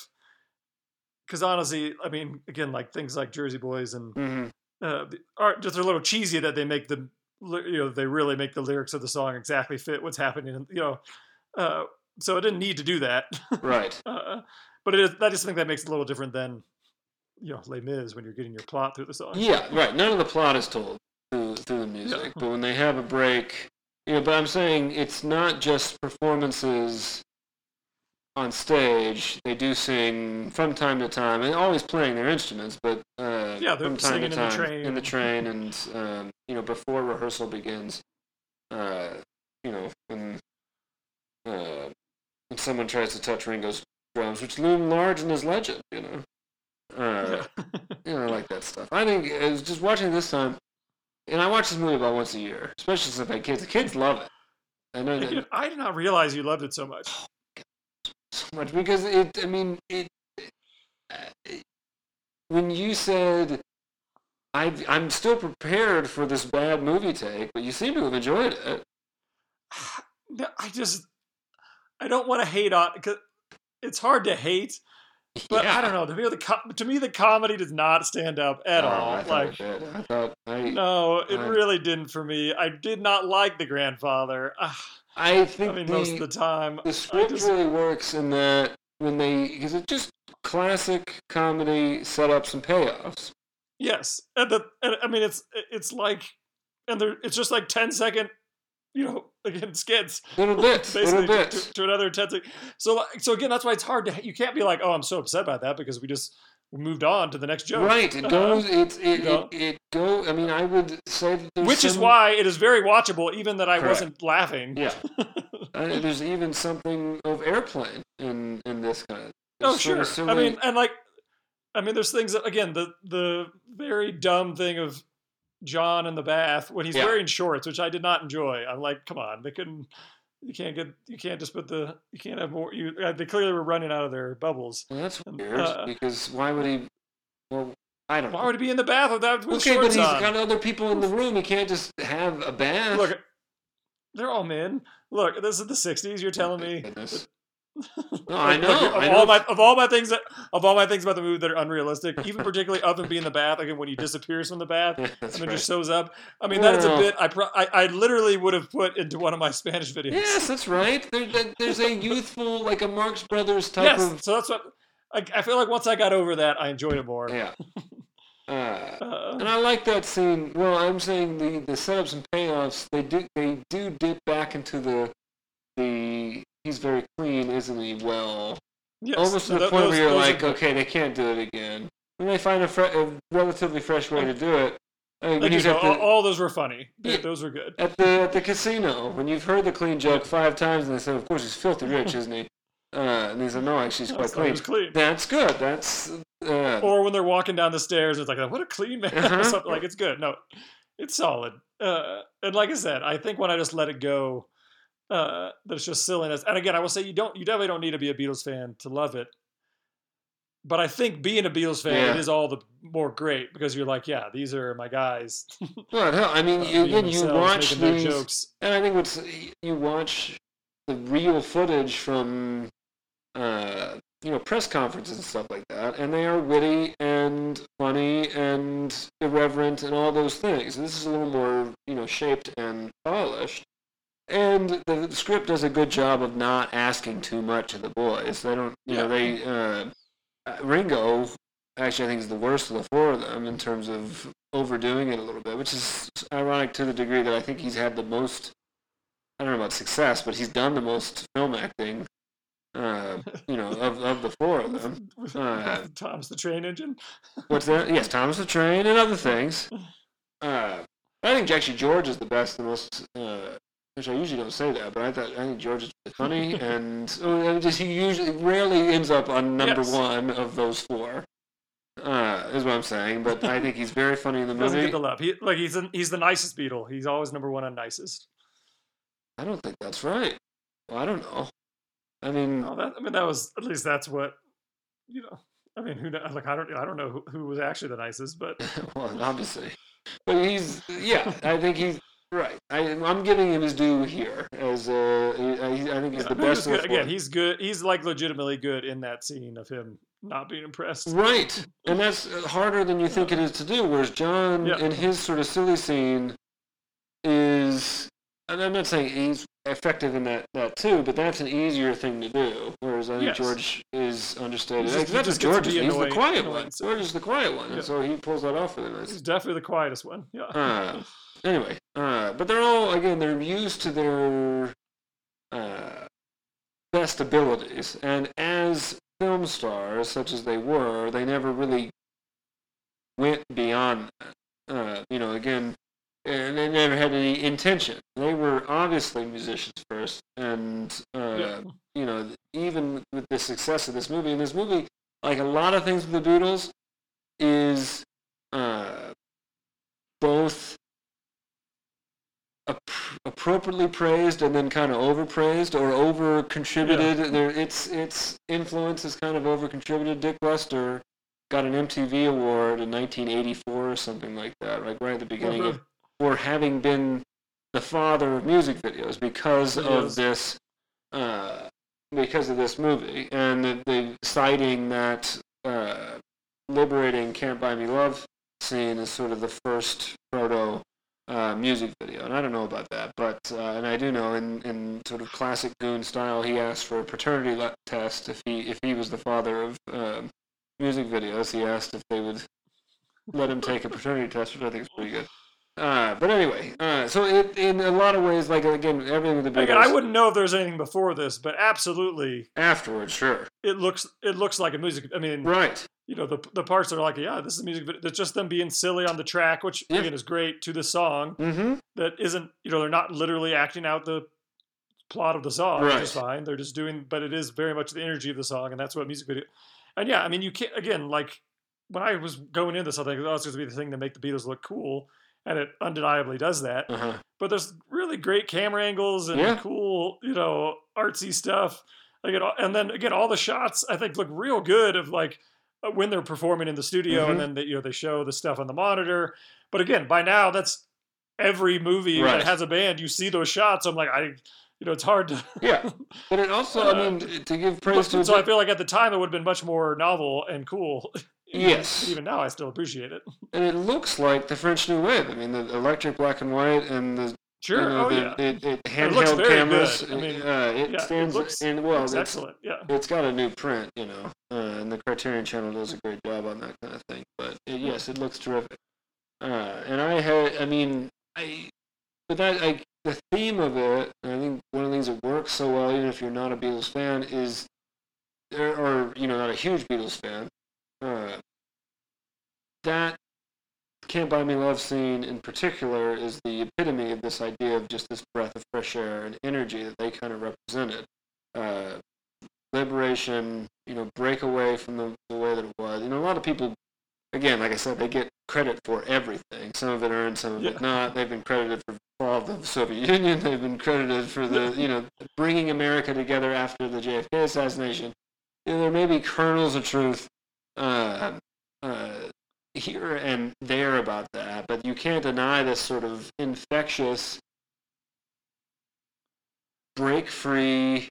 because honestly, I mean, again, like things like Jersey Boys and mm-hmm. uh, the- are just a little cheesy that they make the you know they really make the lyrics of the song exactly fit what's happening you know uh, so it didn't need to do that [LAUGHS] Right. uh, but it is, I just think that makes it a little different than you know Les Mis when you're getting your plot through the song Yeah. Right. None of the plot is told through through the music, but when they have a break, you know. But I'm saying it's not just performances on stage. They do sing from time to time, and always playing their instruments, but uh, Yeah, they're from time singing to in the time train. in the train, and um, you know before rehearsal begins. Uh, you know when uh, when someone tries to touch Ringo's drums, which loom large in his legend, you know. Uh, Yeah. [LAUGHS] you know, I like that stuff. I think I was just watching this time, and I watch this movie about once a year, especially since I have kids. The kids love it. I know that Dude, I did not realize you loved it so much so much because it. I mean, it. uh, it- when you said, I, I'm still prepared for this bad movie take, but you seem to have enjoyed it. [SIGHS] No, I just I don't want to hate on because it's hard to hate [LAUGHS] but I don't know to me the co- to me the comedy does not stand up at Oh, all I like it. I thought I. No, it I- really didn't for me. I did not like the grandfather. [SIGHS] Ah, I think I mean, the, most of the time, the script just- really works in that when they because it's just classic comedy setups and payoffs. yes. And the, and, I mean, it's it's like, and there, it's just like 10 second, you know, again skits, Little bits, little basically to, bits. to, to another 10 second. So, so again, that's why it's hard to. You can't be like, oh, I'm so upset about that because we just moved on to the next joke. Right, it goes. [LAUGHS] It's it, you know? it it go. I mean, I would say that there's Which is why it is very watchable, even that I Correct. wasn't laughing. Yeah, [LAUGHS] uh, there's even something of airplane in in this kind of. Oh sure. of I mean, and like, I mean, there's things that again the the very dumb thing of John in the bath when he's Yeah. wearing shorts, which I did not enjoy. I'm like, come on, they couldn't. You can't get. You can't just put the. You can't have more. You. Uh, they clearly were running out of their bubbles. well, that's um, weird uh, because why would he? Well, I don't Why know. would he be in the bath without with okay, but shorts he's on? got other people in the room. He can't just have a bath. Look, they're all men. Look, this is the '60s. You're telling me. [LAUGHS] No, I know. of I all my of all my things that of all my things about the movie that are unrealistic, even particularly other than being in the bath, like when he disappears from the bath [LAUGHS] and then right. just shows up. I mean, that is a bit I, pro- I I literally would have put into one of my Spanish videos. Yes, that's right. There- there's a youthful, like a Marx Brothers type Yes, of. so that's what I, I feel like. Once I got over that, I enjoyed it more. Yeah. [LAUGHS] Uh, Uh, and I like that scene. Well, I'm saying the, the setups and payoffs. They do they do dip back into the the he's very clean, isn't he? Well, yes, almost to the th- point those- where you're are like, okay, they can't do it again. When they find a, fre- a relatively fresh way to do it, I mean, Like you he's know, the, all those were funny. Yeah. Those were good. at the at the casino, when you've heard the clean joke five times, and they said, of course, he's filthy rich, isn't he? Uh, and he said, no, actually, he's quite [LAUGHS] clean. clean. That's good. That's uh, Or when they're walking down the stairs, it's like, what a clean man. Uh-huh. or something like it's good. No, it's solid. Uh, and like I said, I think when I just let it go, uh, that it's just silliness. And again, I will say you don't, you definitely don't need to be a Beatles fan to love it. But I think being a Beatles fan, Yeah. is all the more great because you're like, yeah, these are my guys. [LAUGHS] well, hell, I mean, uh, you, again, you watch these, jokes. and I think what's you watch the real footage from, uh, you know, press conferences and stuff like that, and they are witty and funny and irreverent and all those things. This is a little more, you know, shaped and polished. And the script does a good job of not asking too much of the boys. They don't, you know, they uh, uh, Ringo actually I think is the worst of the four of them in terms of overdoing it a little bit, which is ironic to the degree that I think he's had the most. I don't know about success, but he's done the most film acting. Uh, you know, of, of the four of them. [LAUGHS] Uh, Tom's the train engine. What's that? Yes, Thomas the Train and other things. [LAUGHS] Uh, I think actually George is the best, the most. Uh, which I usually don't say that, but I thought I think George is funny, and uh, just he usually rarely ends up on number Yes. one of those four. Uh, is what I'm saying, but I think he's very funny in the [LAUGHS] Doesn't movie. get the love. He like he's an, he's the nicest Beatle. He's always number one on nicest. I don't think that's right. Well, I don't know. I mean, No, that I mean that was at least that's what you know. I mean, who like I don't I don't know who, who was actually the nicest, but [LAUGHS] well, obviously, but he's yeah. I think he's right. I, I'm giving him his due here as uh, he, I, think he's Yeah, the no, he was best good. again. He's good. He's like legitimately good in that scene of him not being impressed. Right, and that's harder than you think it is to do. Whereas John, Yeah. in his sort of silly scene, is, and I'm not saying he's effective in that that too, but that's an easier thing to do. Whereas I think Yes. George is understated. He's just- that's just what gets to George He's the quiet annoying, one. so- George is the quiet one, Yeah. and so he pulls that off really nice. He's definitely the quietest one. Yeah. Uh, [LAUGHS] anyway, uh, but they're all again they're used to their uh, best abilities, and as film stars, such as they were, they never really went beyond that. Uh, you know, again, and they never had any intention. They were obviously musicians first, and uh, yeah. you know, even with the success of this movie, and this movie, like a lot of things with the Beatles, is uh, both appropriately praised and then kind of overpraised or over contributed. There, its its influence is kind of over contributed. Dick Lester got an MTV award in 1984 or something like that, like right at the beginning of for having been the father of music videos because of this uh, because of this movie and the, the citing that uh, liberating can't buy me love scene is sort of the first proto uh, music video and i don't know about that but uh, and i do know in, in sort of classic goon style he asked for a paternity test if he if he was the father of um music videos. He asked if they would let him take a paternity test which i think is pretty good uh, but anyway, uh, so it, in a lot of ways, like again, everything with the Beatles. Again, I wouldn't know if there's anything before this, but absolutely, afterwards, sure, it looks it looks like a music. I mean, right, you know, the the parts that are like, yeah, this is music video. It's just them being silly on the track, which Yeah. again is great to the song. mm-hmm, That isn't, you know, they're not literally acting out the plot of the song, which is Right. fine. They're just doing, but it is very much the energy of the song, and that's what music video. And yeah, I mean, you can't again like when I was going into this, I think oh, it's going to be the thing to make the Beatles look cool, and it undeniably does that. uh-huh. But there's really great camera angles and Yeah. cool, you know, artsy stuff. Like it, and then again, all the shots I think look real good of like uh, when they're performing in the studio, Mhm. and then they, you know they show the stuff on the monitor. But again, by now that's every movie Right. that has a band, you see those shots. I'm like, I, you know, it's hard to. Yeah, [LAUGHS] but it also, I Uh, mean, to give praise to so I feel like at the time it would have been much more novel and cool. [LAUGHS] Yes. Even now, I still appreciate it. [LAUGHS] and it looks like the French New Wave. I mean, the electric black and white and the Sure. you know, oh the, yeah. it, it, It handheld very cameras. good. I mean, uh, it yeah, it stands looks- in well. It's excellent. Yeah. it's got a new print, you know, uh, and the Criterion Channel does a great job on that kind of thing. But it, yes, it looks terrific. Uh, and I had, I mean, I, but that, I, the theme of it, I think one of the things that works so well, even if you're not a Beatles fan, is, there or you know, not a huge Beatles fan, uh, that can't Buy Me Love scene in particular is the epitome of this idea of just this breath of fresh air and energy that they kind of represented. Uh, liberation, you know, break away from the, the way that it was. You know, a lot of people, again, like I said, they get credit for everything. Some of it earned, some of Yeah. it not. They've been credited for fall of the Soviet [LAUGHS] Union. They've been credited for the, you know, bringing America together after the JFK assassination. You know, there may be kernels of truth uh, uh, here and there about that, but you can't deny this sort of infectious, break-free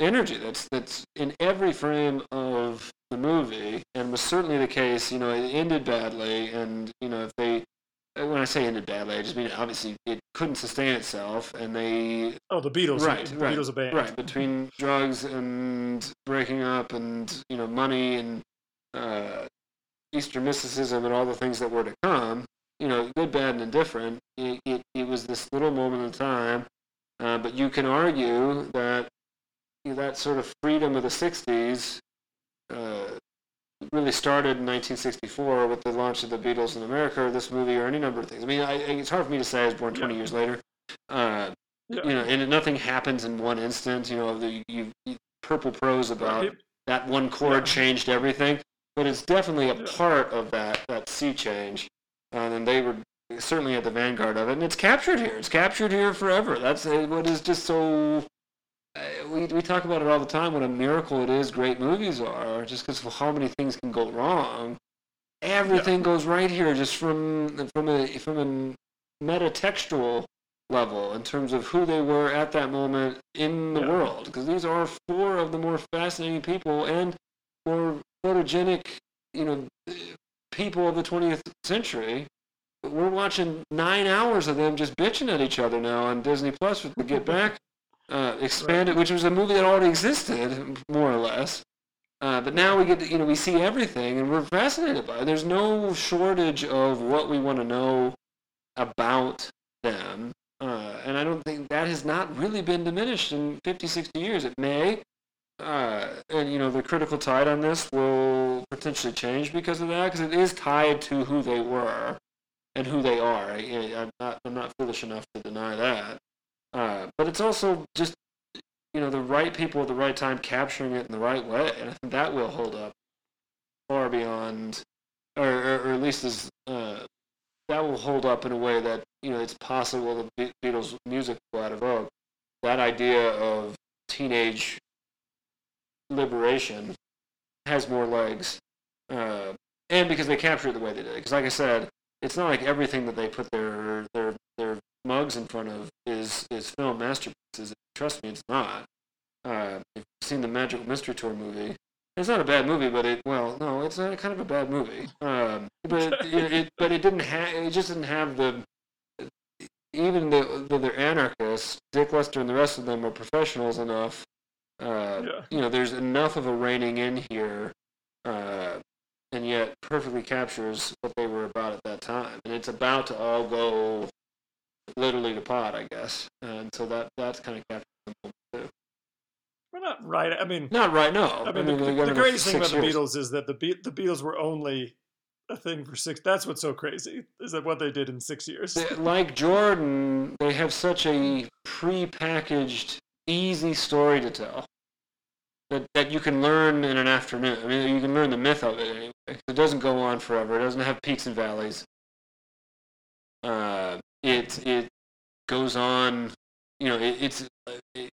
energy that's that's in every frame of the movie, and was certainly the case. You know, it ended badly, and you know, if they when I say ended badly, I just mean obviously it couldn't sustain itself, and they Oh, the Beatles. Right. The right, Beatles a band. Right, between drugs and breaking up and, you know, money and uh, Eastern mysticism and all the things that were to come, you know, good, bad, and indifferent, it, it, it was this little moment in time. Uh, but you can argue that you know, that sort of freedom of the 60s uh, really started in 1964 with the launch of the Beatles in America, or this movie, or any number of things. I mean, I, it's hard for me to say I was born 20 Yeah. years later. Uh, Yeah. you know, and nothing happens in one instant. You know, the you, you purple prose about Right. that one chord Yeah. changed everything, but it's definitely a Yeah. part of that that sea change, uh, and they were certainly at the vanguard of it, and it's captured here. It's captured here forever. That's uh, what is just so. Uh, we we talk about it all the time. What a miracle it is! Great movies are just because of how many things can go wrong. Everything goes right here, just from from a from a metatextual level in terms of who they were at that moment in the Yeah. world. Because these are four of the more fascinating people and more photogenic, you know, people of the 20th century. We're watching nine hours of them just bitching at each other now on Disney Plus with the Get Back uh, expanded, which was a movie that already existed more or less. Uh, but now we get to, you know we see everything and we're fascinated by it. There's no shortage of what we want to know about them. Uh, and I don't think that has not really been diminished in 50, 60 years. It may. Uh, and, you know, the critical tide on this will potentially change because of that, because it is tied to who they were and who they are. I, I'm, not, I'm not foolish enough to deny that. Uh, but it's also just, you know, the right people at the right time capturing it in the right way. And I think that will hold up far beyond, or, or, or at least as uh, that will hold up in a way that you know it's possible the Beatles music will out of vogue. That idea of teenage liberation has more legs, uh, and because they capture it the way they did. Because, like I said, it's not like everything that they put their their their mugs in front of is is film masterpieces. Trust me, it's not. Uh, if you've seen the Magical Mystery Tour movie, it's not a bad movie, but it well, no, it's not kind of a bad movie. Um, but [LAUGHS] it, it, but it didn't have it just didn't have the even the, the they're anarchists. Dick Lester and the rest of them are professionals enough. Uh, Yeah. You know, there's enough of a reining in here, uh, and yet perfectly captures what they were about at that time. And it's about to all go literally to pot, I guess. And so that that's kind of captured the moment too. We're not right. I mean, Not right, no. I mean, the, we the, the another greatest thing about the. Beatles is that the Be- the Beatles were only a thing for six. That's what's so crazy is that what they did in six years. Like Jordan, they have such a pre-packaged, easy story to tell that, that you can learn in an afternoon. I mean, you can learn the myth of it anyway. It doesn't go on forever. It doesn't have peaks and valleys. Uh, it it goes on. You know, it, it's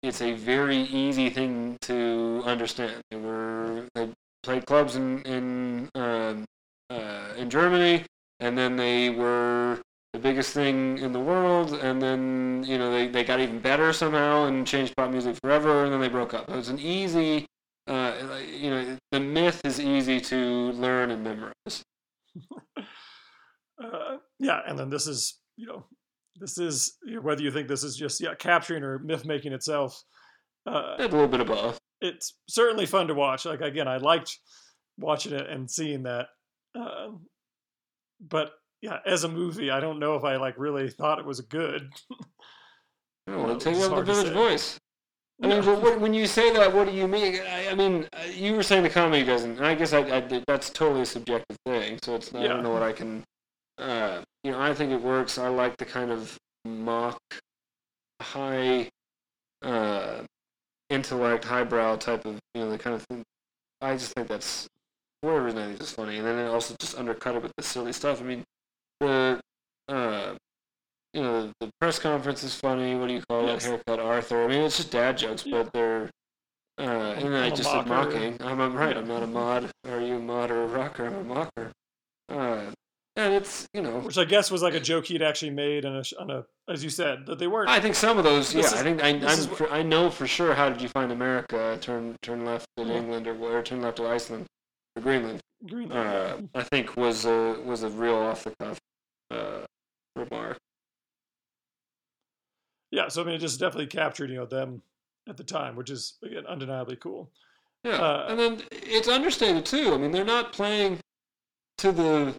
it's a very easy thing to understand. They were they played clubs in in um, uh, in Germany, and then they were the biggest thing in the world, and then you know they, they got even better somehow and changed pop music forever, and then they broke up. It was an easy, uh, you know, the myth is easy to learn and memorize. [LAUGHS] Uh, yeah, and then this is you know this is whether you think this is just yeah capturing or myth making itself. Uh, A little bit of both. it's certainly fun to watch. Like again, I liked watching it and seeing that. Uh, but yeah, as a movie, I don't know if I like really thought it was good. Oh, well, take up the village voice. I mean, No. what, when you say that, what do you mean? I, I mean, uh, you were saying the comedy doesn't. I guess I, I that's totally a subjective thing. So it's I Yeah. don't know what I can. Uh, you know, I think it works. I like the kind of mock, high, uh, intellect, highbrow type of you know the kind of thing. I just think that's for whatever reason I think it's funny, and then it also just undercut it with the silly stuff. I mean, the uh, you know, the press conference is funny. What do you call Yes. that haircut, Arthur? I mean, it's just dad jokes, but they're. Uh, and then I just said mocking. I'm, I'm right. I'm not a mod. Are you a mod or a rocker? I'm a mocker. Uh, and it's you know, Which I guess was like a joke he'd actually made on a, on a as you said, that they weren't. I think some of those. Yeah, is- I think I, for, I know for sure. How did you find America? Turn turn left in Yeah. England or where? Turn left to Iceland or Greenland. Greenland. Uh, I think was a was a real off the cuff uh, remark. yeah, so I mean, it just definitely captured you know them at the time, which is again undeniably cool. Yeah, Uh, and then it's understated too. I mean, they're not playing to the,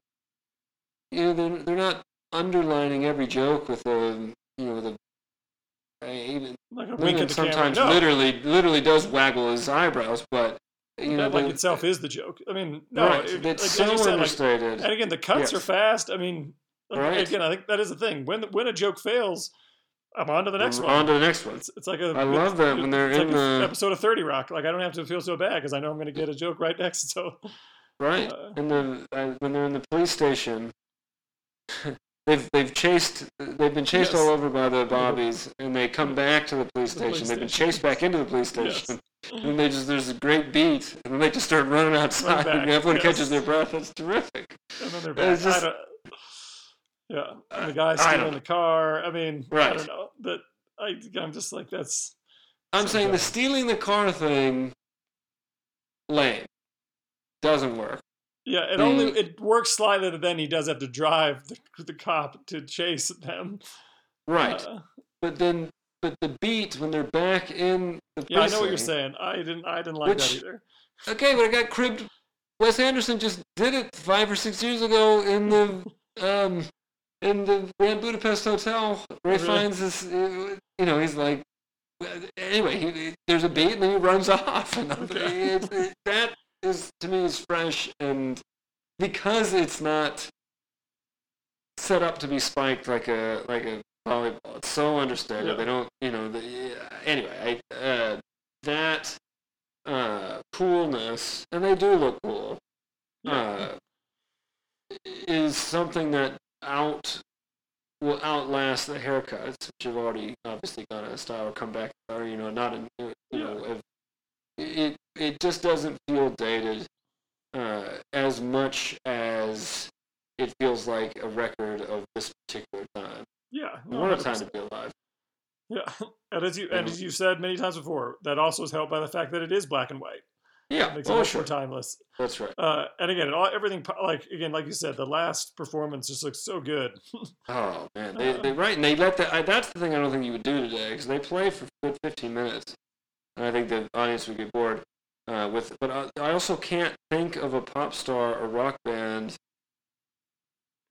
you know, they're they're not underlining every joke with a, you know, the. I even Like a wink at the camera. sometimes No, literally literally does waggle his eyebrows, but you know, that like itself is the joke. I mean, no, right? it- it's like, so said, like, understated. and again, the cuts are fast. I mean, like, Right. again, I think that is the thing. When when a joke fails, I'm on to the next one. On to the next one. It's, it's like a. I love that when they're in like the- episode of Thirty Rock. Like I don't have to feel so bad because I know I'm going to get a joke right next. [LAUGHS] So Right, Uh, and the uh, when they're in the police station, [LAUGHS] they've they've chased they've been chased Yes. all over by the bobbies, and they come back to the police The police station. They've been station. chased back into the police Yes. station, [LAUGHS] and they just there's a great beat, and then they just start running outside, and everyone yes. catches their breath. That's terrific. and then they're back. Just- yeah, and the guy I stealing don't the car. I mean, I don't know. That I I'm just like that's. I'm saying the stealing the car thing, lame, doesn't work. Yeah, it only it works slightly. That then he does have to drive the, the cop to chase them. Right, Uh, but then but the beat when they're back in the yeah, I know what you're saying. I didn't. I didn't like Which- that either. Okay, but it got cribbed. Wes Anderson just did it five or six years ago in the [LAUGHS] um in the Grand Budapest Hotel. Ralph Really? Fiennes this, uh, you know, he's like, anyway, he, he- there's a beat and then he runs [LAUGHS] off, and Okay. [LAUGHS] it, it, that is to me is fresh and because it's not set up to be spiked like a like a volleyball. It's so understated. Yeah. They don't, you know. The, anyway, I, uh, that uh, coolness, and they do look cool, uh, is something that out will outlast the haircuts, which have already obviously gone out of style or come back, or you know, not in, you know, have- it it just doesn't feel dated uh, as much as it feels like a record of this particular time. Yeah, no, What a time to be alive! Yeah, [LAUGHS] and as you and as you said many times before, that also is helped by the fact that it is black and white. Yeah, It makes it oh much sure, more timeless. that's right. Uh, and again, all, everything like again, like you said, the last performance just looks so good. [LAUGHS] Oh man, they, Uh, they right, and they let that. I, that's the thing I don't think you would do today because they play for good 15 minutes, and I think the audience would get bored uh, with. But I, I also can't think of a pop star or rock band.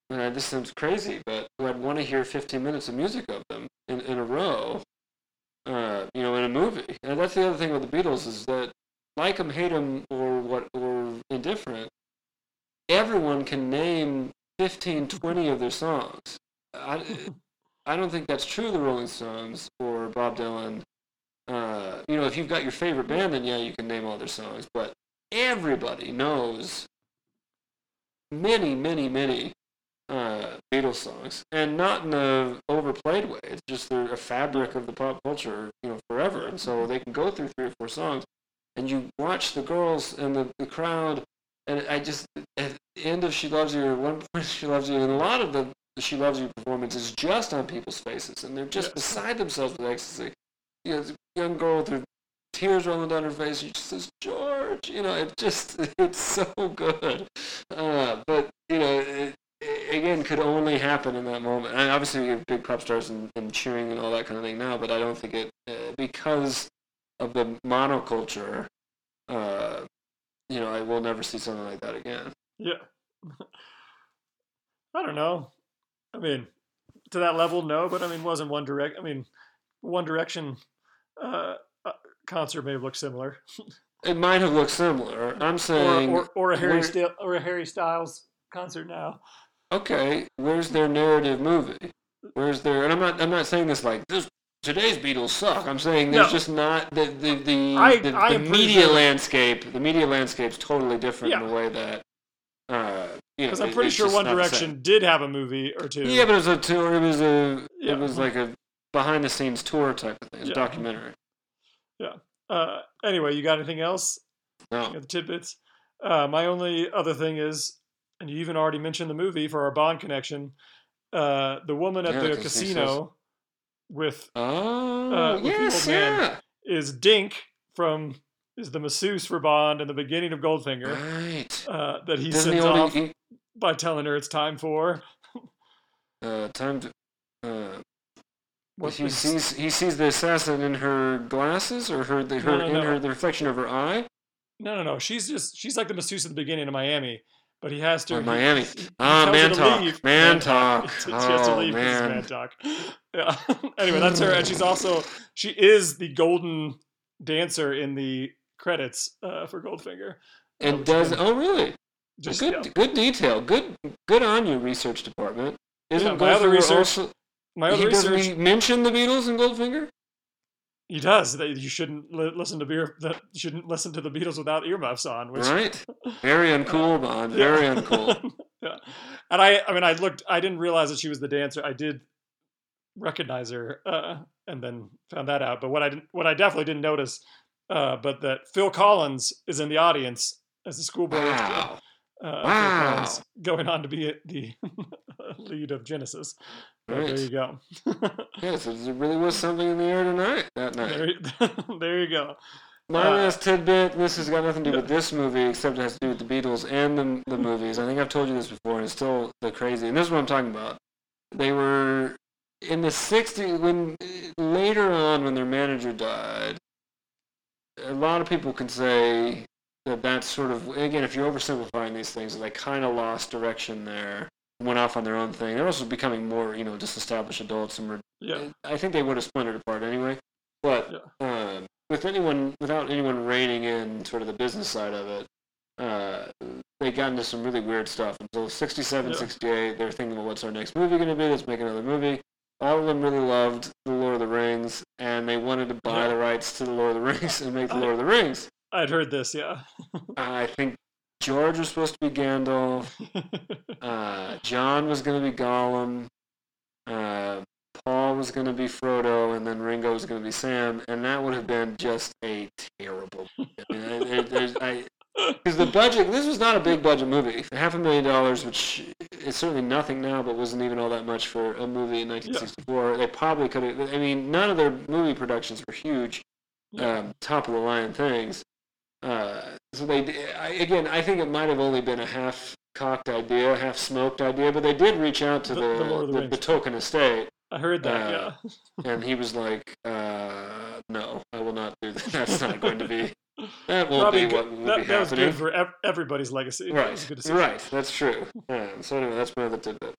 And this sounds crazy, but I'd want to hear 15 minutes of music of them in, in a row, uh, you know, in a movie. And that's the other thing with the Beatles is that, like 'em, hate 'em, or what, or indifferent, everyone can name 15, 20 of their songs. I, I don't think that's true of the Rolling Stones or Bob Dylan. Uh, you know, if you've got your favorite band, then yeah, you can name all their songs. But everybody knows many, many, many uh, Beatles songs, and not in a overplayed way. It's just they're a fabric of the pop culture, you know, forever. And so they can go through three or four songs, and you watch the girls and the, the crowd, and I just at the end of She Loves You, or one [LAUGHS] point She Loves You, and a lot of the She Loves You performance is just on people's faces, and they're just Yes. beside themselves with ecstasy. You know, young girl with her tears rolling down her face, she just says, George, you know, it just, [LAUGHS] it's so good. Uh, but, you know, it, it, again, could only happen in that moment. And obviously, we have big pop stars and, and cheering and all that kind of thing now, but I don't think it, uh, because of the monoculture, uh, you know, I will never see something like that again. Yeah. [LAUGHS] I don't know. I mean, to that level, no. But I mean, wasn't One Direct? I mean, One Direction uh, uh, concert may have looked similar, It might have looked similar. I'm or, saying, or, or a Harry Styles or a Harry Styles concert now. okay, where's their narrative movie? Where's their? And I'm not. I'm not saying this like this. Today's Beatles suck. I'm saying there's No. just not the the the, I- the, I the media sure- landscape. The media landscape's totally different in the way that. Uh, you know, Because I'm pretty sure One not the same. Direction did have a movie or two. Yeah, but it was a tour. It was a. Yeah. It was like a behind the scenes tour type of thing. Yeah. documentary. Uh, anyway, you got anything else? No. The tidbits. Uh, my only other thing is, and you even already mentioned the movie for our Bond connection. Uh, the woman at Yeah, the he casino with Oh Uh, with the yes, old man. yeah. is Dink from is the masseuse for Bond in the beginning of Goldfinger Right. uh, that he Doesn't sends only off he, by telling her it's time for [LAUGHS] uh, time to? What he sees he sees the assassin in her glasses or her the, her no, in no. her the reflection of her eye. no no no she's just she's like the masseuse at the beginning of Miami but he has to Or he- Miami. he- he Ah, tells her man to talk. Man talk. she has to Oh, leave 'cause man. man talk yeah [LAUGHS] anyway that's her and she's also she is the golden dancer in the credits uh, for Goldfinger uh, And does oh really? just good yeah. good detail. Good good on you, research department. Isn't Yeah, my other research- also? My other He doesn't research mention the Beatles in Goldfinger. He does. That you shouldn't li- listen to beer. That you shouldn't listen to the Beatles without earmuffs on. Which, Right. [LAUGHS] Very uncool, Bond. Yeah. Very [LAUGHS] uncool. yeah. And I, I mean, I looked. I didn't realize that she was the dancer. I did recognize her, uh, and then found that out. But what I didn't, what I definitely didn't notice, uh, but that Phil Collins is in the audience as the schoolboy. Wow. Uh, Wow. Collins going on to be the [LAUGHS] lead of Genesis. Right. There you go. [LAUGHS] Yes, there really was something in the air tonight. That night. there, you- [LAUGHS] there you go. My Uh, last tidbit. This has got nothing to do with this movie, except it has to do with the Beatles and the the movies. I think I've told you this before, and it's still the crazy. And this is what I'm talking about. They were in the '60s when later on, when their manager died. A lot of people can say that that's sort of again, if you're oversimplifying these things, they kind of lost direction there, went off on their own thing. They're also becoming more, you know, just established adults, and were Yeah. I think they would have splintered apart anyway. But um, with anyone, without anyone reining in sort of the business side of it, uh, they got into some really weird stuff. Until 67, Yeah. 68, they're thinking, well, what's our next movie going to be? Let's make another movie. All of them really loved The Lord of the Rings, and they wanted to buy Yeah. the rights to The Lord of the Rings [LAUGHS] and make The I- Lord of the Rings. I'd heard this. Yeah. [LAUGHS] I think George was supposed to be Gandalf. [LAUGHS] Uh, John was going to be Gollum. Uh, Paul was going to be Frodo, and then Ringo was going to be Sam, and that would have been just a terrible. movie. I mean, I- there- there's, I, [LAUGHS] because the budget, this was not a big budget movie. Half a million dollars, which is certainly nothing now, but wasn't even all that much for a movie in 1964. They probably could have. I mean, none of their movie productions were huge, Yeah. um, top of the line things. Uh, so they, I, again, I think it might have only been a half cocked idea, half smoked idea, but they did reach out to The- the the the the, the Tolkien estate, I heard that. uh, yeah. [LAUGHS] and he was like, uh, "No, I will not do that. That's not going to be. [LAUGHS] That won't Probably be good- what will that, be that was good for ev- everybody's legacy. Right, right. That's true. Um, so anyway, that's my other tidbit.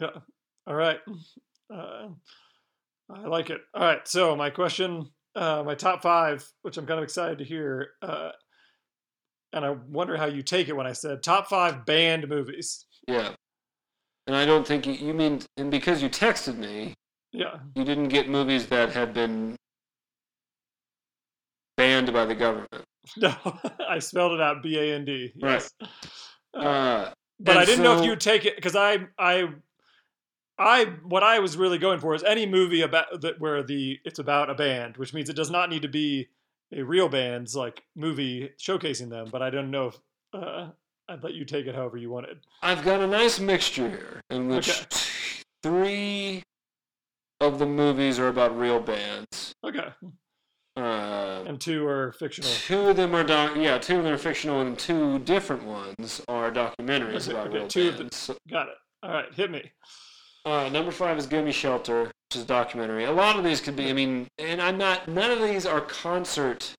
Yeah. All right. Uh, I like it. All right. So my question, uh, my top five, which I'm kind of excited to hear, uh, and I wonder how you take it when I said top five banned movies. Yeah. And I don't think you, you mean, and because you texted me, Yeah. you didn't get movies that had been banned by the government. [LAUGHS] No, [LAUGHS] I spelled it out B A N D. Yes. Uh, Uh, but I didn't know if you'd take it because I, I, I, what I was really going for is any movie about that where the it's about a band, which means it does not need to be a real band's like movie showcasing them. But I don't know if uh, I'd let you take it however you wanted. I've got a nice mixture here in which Okay. three of the movies are about real bands. Okay. Uh, And two are fictional. two of them are doc- yeah, two of them are fictional, and two different ones are documentaries Okay, about okay, real two of bands. Got it. All right, hit me. Uh, number five is "Give Me Shelter," which is a documentary. A lot of these could be. I mean, and I'm not. None of these are concert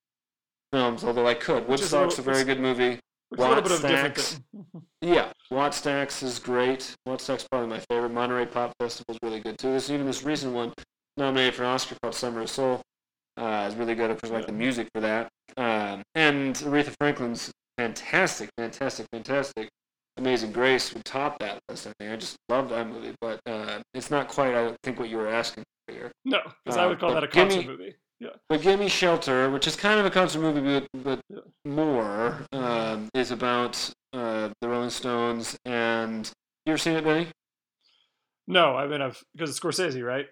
films, although I could. Is a Woodstock's a very good movie. Which is a little bit of a Wattstax. [LAUGHS] Yeah, Wattstax is great. Wattstax probably my favorite. Monterey Pop Festival is really good too. There's even this recent one, nominated for an Oscar called Summer of Soul, uh, is really good. Of course, I like the music for that. Um, and Aretha Franklin's fantastic, fantastic, fantastic. Amazing Grace would top that list. I think I just love that movie, but uh, it's not quite. I think what you were asking for here. No, because I Uh, would call that a concert me- movie. Yeah. But Give Me Shelter, which is kind of a concert movie, but, but Yeah. more, um, is about uh, the Rolling Stones. And you ever seen it, Benny? No, I mean, I've because it's Scorsese, right?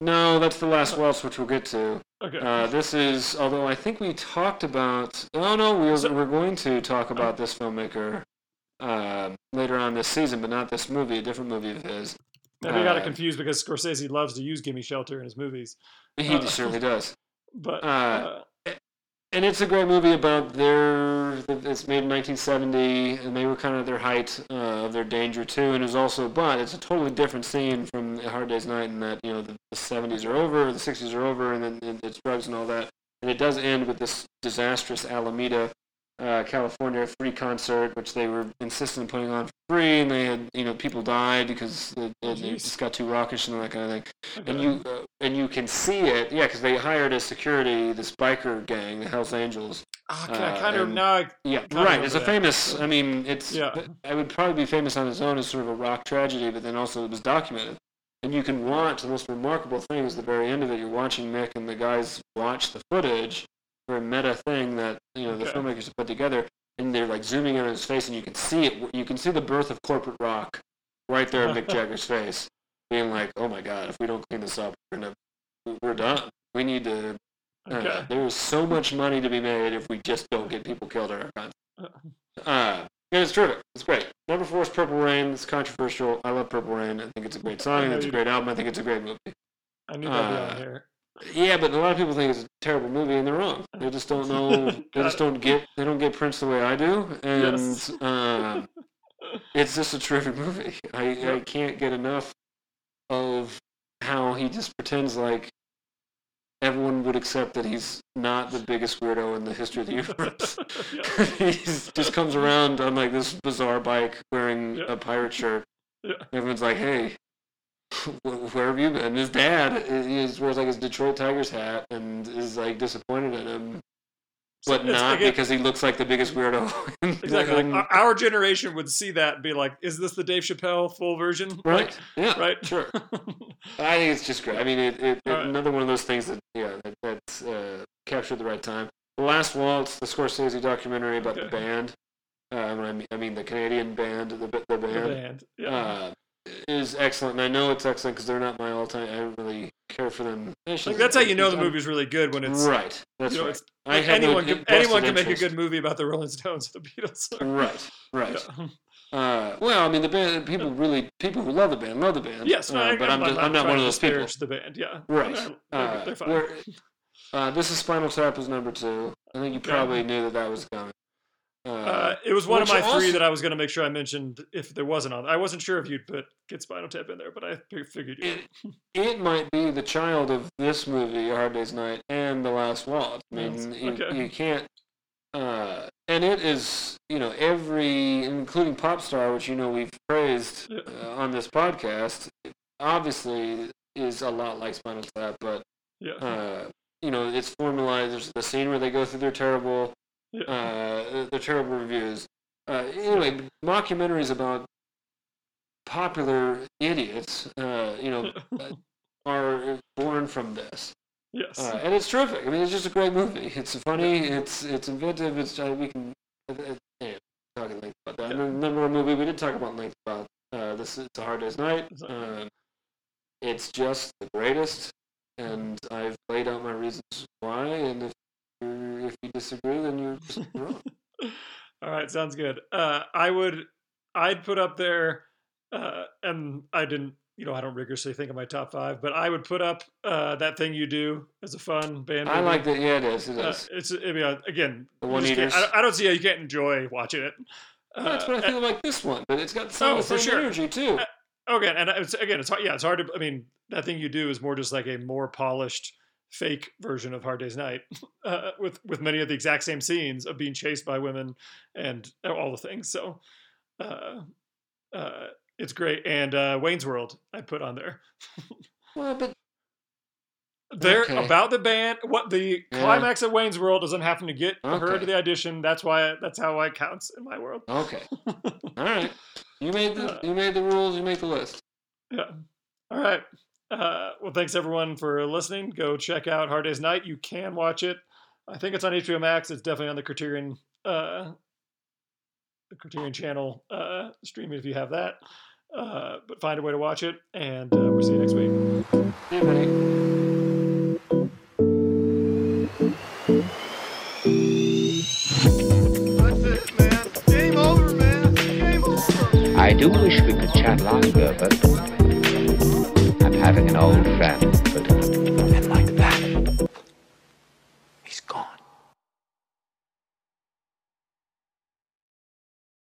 No, that's the last waltz, which we'll get to. Okay. Uh, this is, although I think we talked about. Oh no, we're, So- we're going to talk about this filmmaker um, later on this season, but not this movie. A different movie of his. Maybe I got it uh, confused because Scorsese loves to use "Gimme Shelter" in his movies, He Uh, certainly does. [LAUGHS] but Uh, uh, and it's a great movie about their. It's made in 1970, and they were kind of their height uh, of their danger too. And it's also, but it's a totally different scene from A Hard Day's Night, in that you know the, the 70s are over, the 60s are over, and then it's drugs and all that. And it does end with this disastrous Alameda, uh, California free concert, which they were insistent on putting on for free, and they had you know people died because it, it, it just got too raucous and all that kind of thing okay. and you uh, and you can see it, yeah, because they hired as security this biker gang, the Hell's Angels. Ah, okay, I uh, kind of and- now. I, Yeah, right. It's a that. famous. I mean, it's. Yeah. I would probably be famous on its own as sort of a rock tragedy, but then also it was documented, and you can watch the most remarkable thing is the very end of it. You're watching Mick and the guys watch the footage for a meta thing that you know the Okay. filmmakers have put together, and they're like zooming in on his face, and you can see it. You can see the birth of corporate rock right there in Mick [LAUGHS] Jagger's face, being like, "Oh my God, if we don't clean this up, we're gonna, we're done. We need to uh, Okay. there is so much money to be made if we just don't get people killed at our concert. Uh, and it's terrific. It's great. Number four is Purple Rain. It's controversial. I love Purple Rain. I think it's a great song. It's a great album. I think it's a great movie. I knew that'd be on uh, here. Yeah, but a lot of people think it's a terrible movie, and they're wrong. They just don't know. they just don't get. They don't get Prince the way I do, and Yes. uh, [LAUGHS] it's just a terrific movie. I, I can't get enough of how he just pretends like everyone would accept that he's not the biggest weirdo in the history of the universe. [LAUGHS] [LAUGHS] He just comes around on like this bizarre bike wearing Yeah. a pirate shirt. Everyone's like, "Hey, where have you been?" His dad he is- wears like his Detroit Tigers hat and is like disappointed at him, but It's not like because he looks like the biggest weirdo. [LAUGHS] Exactly. Like, our- generation would see that and be like, "Is this the Dave Chappelle full version?" right? Yeah. Right. Sure. [LAUGHS] I think it's just great. I mean, it, it, it- Alright. another one of those things that yeah that, that's uh, captured the right time. The Last Waltz, the Scorsese documentary about the band. Um, I mean, I mean the Canadian band, the the band. the band, band. Yeah. uh, is excellent. And I know it's excellent because they're not my all-time. I don't really care for them. Think that's how you know the movie's really good when it's right. That's you know, right. like have no anyone can, anyone can make a good movie about the Rolling Stones or the Beatles. [LAUGHS] Right. Right. Yeah. Uh, well, I mean, the band. People really, people who love the band, love the band. Yes, uh, I, but I'm, just, I'm not one of those people. The band, yeah, Right. They're, Uh, they're fine. where- uh, this is Spinal Tap was number two. I think you Yeah. probably knew that that was coming. Uh, Uh, it was one of my three also- that I was going to make sure I mentioned if there wasn't on. I wasn't sure if you'd put Get Spinal Tap in there, but I figured you. it, [LAUGHS] it might be the child of this movie, A Hard Day's Night, and The Last Waltz. I mean, you, okay. you can't. Uh, and it is, you know, every, including Popstar, which you know we've praised Yeah. uh, on this podcast, obviously is a lot like Spinal Tap, but Yeah, uh, you know, it's formalized. There's the scene where they go through their terrible. Uh, their terrible reviews. Uh, anyway, mockumentaries about popular idiots, uh, you know, [LAUGHS] are born from this, yes. uh, and it's terrific. I mean, it's just a great movie. It's funny. It's it's inventive. It's uh, we can. Uh, uh, yeah, talk at length about that. And then number one movie we did talk about length about. Uh, this is a hard day's night. It's Um, it's just the greatest, and I've laid out my reasons why. And if you if you disagree, then you're just [LAUGHS] wrong. All right, sounds good. Uh, I would, I'd put up there, uh, and I didn't you know, I don't rigorously think of my top five, but I would put up uh, that thing you do as a fun band. I movie. like that. Yeah, it is. It Uh, it's I mean, uh, again, The One Eaters. I, I don't see how you can't enjoy watching it. That's Uh, what I feel like this one, but it's got some Oh, the for same sure. energy too. okay, and it's again, it's hard. Yeah, it's hard to. I mean, that thing you do is more just like a more polished, fake version of Hard Day's Night, [LAUGHS] uh, with with many of the exact same scenes of being chased by women and all the things. So, uh, uh, it's great. And uh, Wayne's World, I put on there. Well, but [LAUGHS] They're Okay. about the band. What the Yeah. climax of Wayne's World doesn't happen to get her to the audition. That's why. That's how it counts in my world. okay, [LAUGHS] all right. You made the Uh, you made the rules. You make the list. Yeah. All right. Uh, well, thanks everyone for listening. Go check out Hard Day's Night. You can watch it. I think it's on HBO Max. It's definitely on the Criterion, uh, the Criterion Channel uh, streaming if you have that. Uh, but find a way to watch it, and uh, we'll see you next week. See you, buddy. That's it, man. Game over, man. Game over. I do wish we could chat longer, but I'm having an old friend.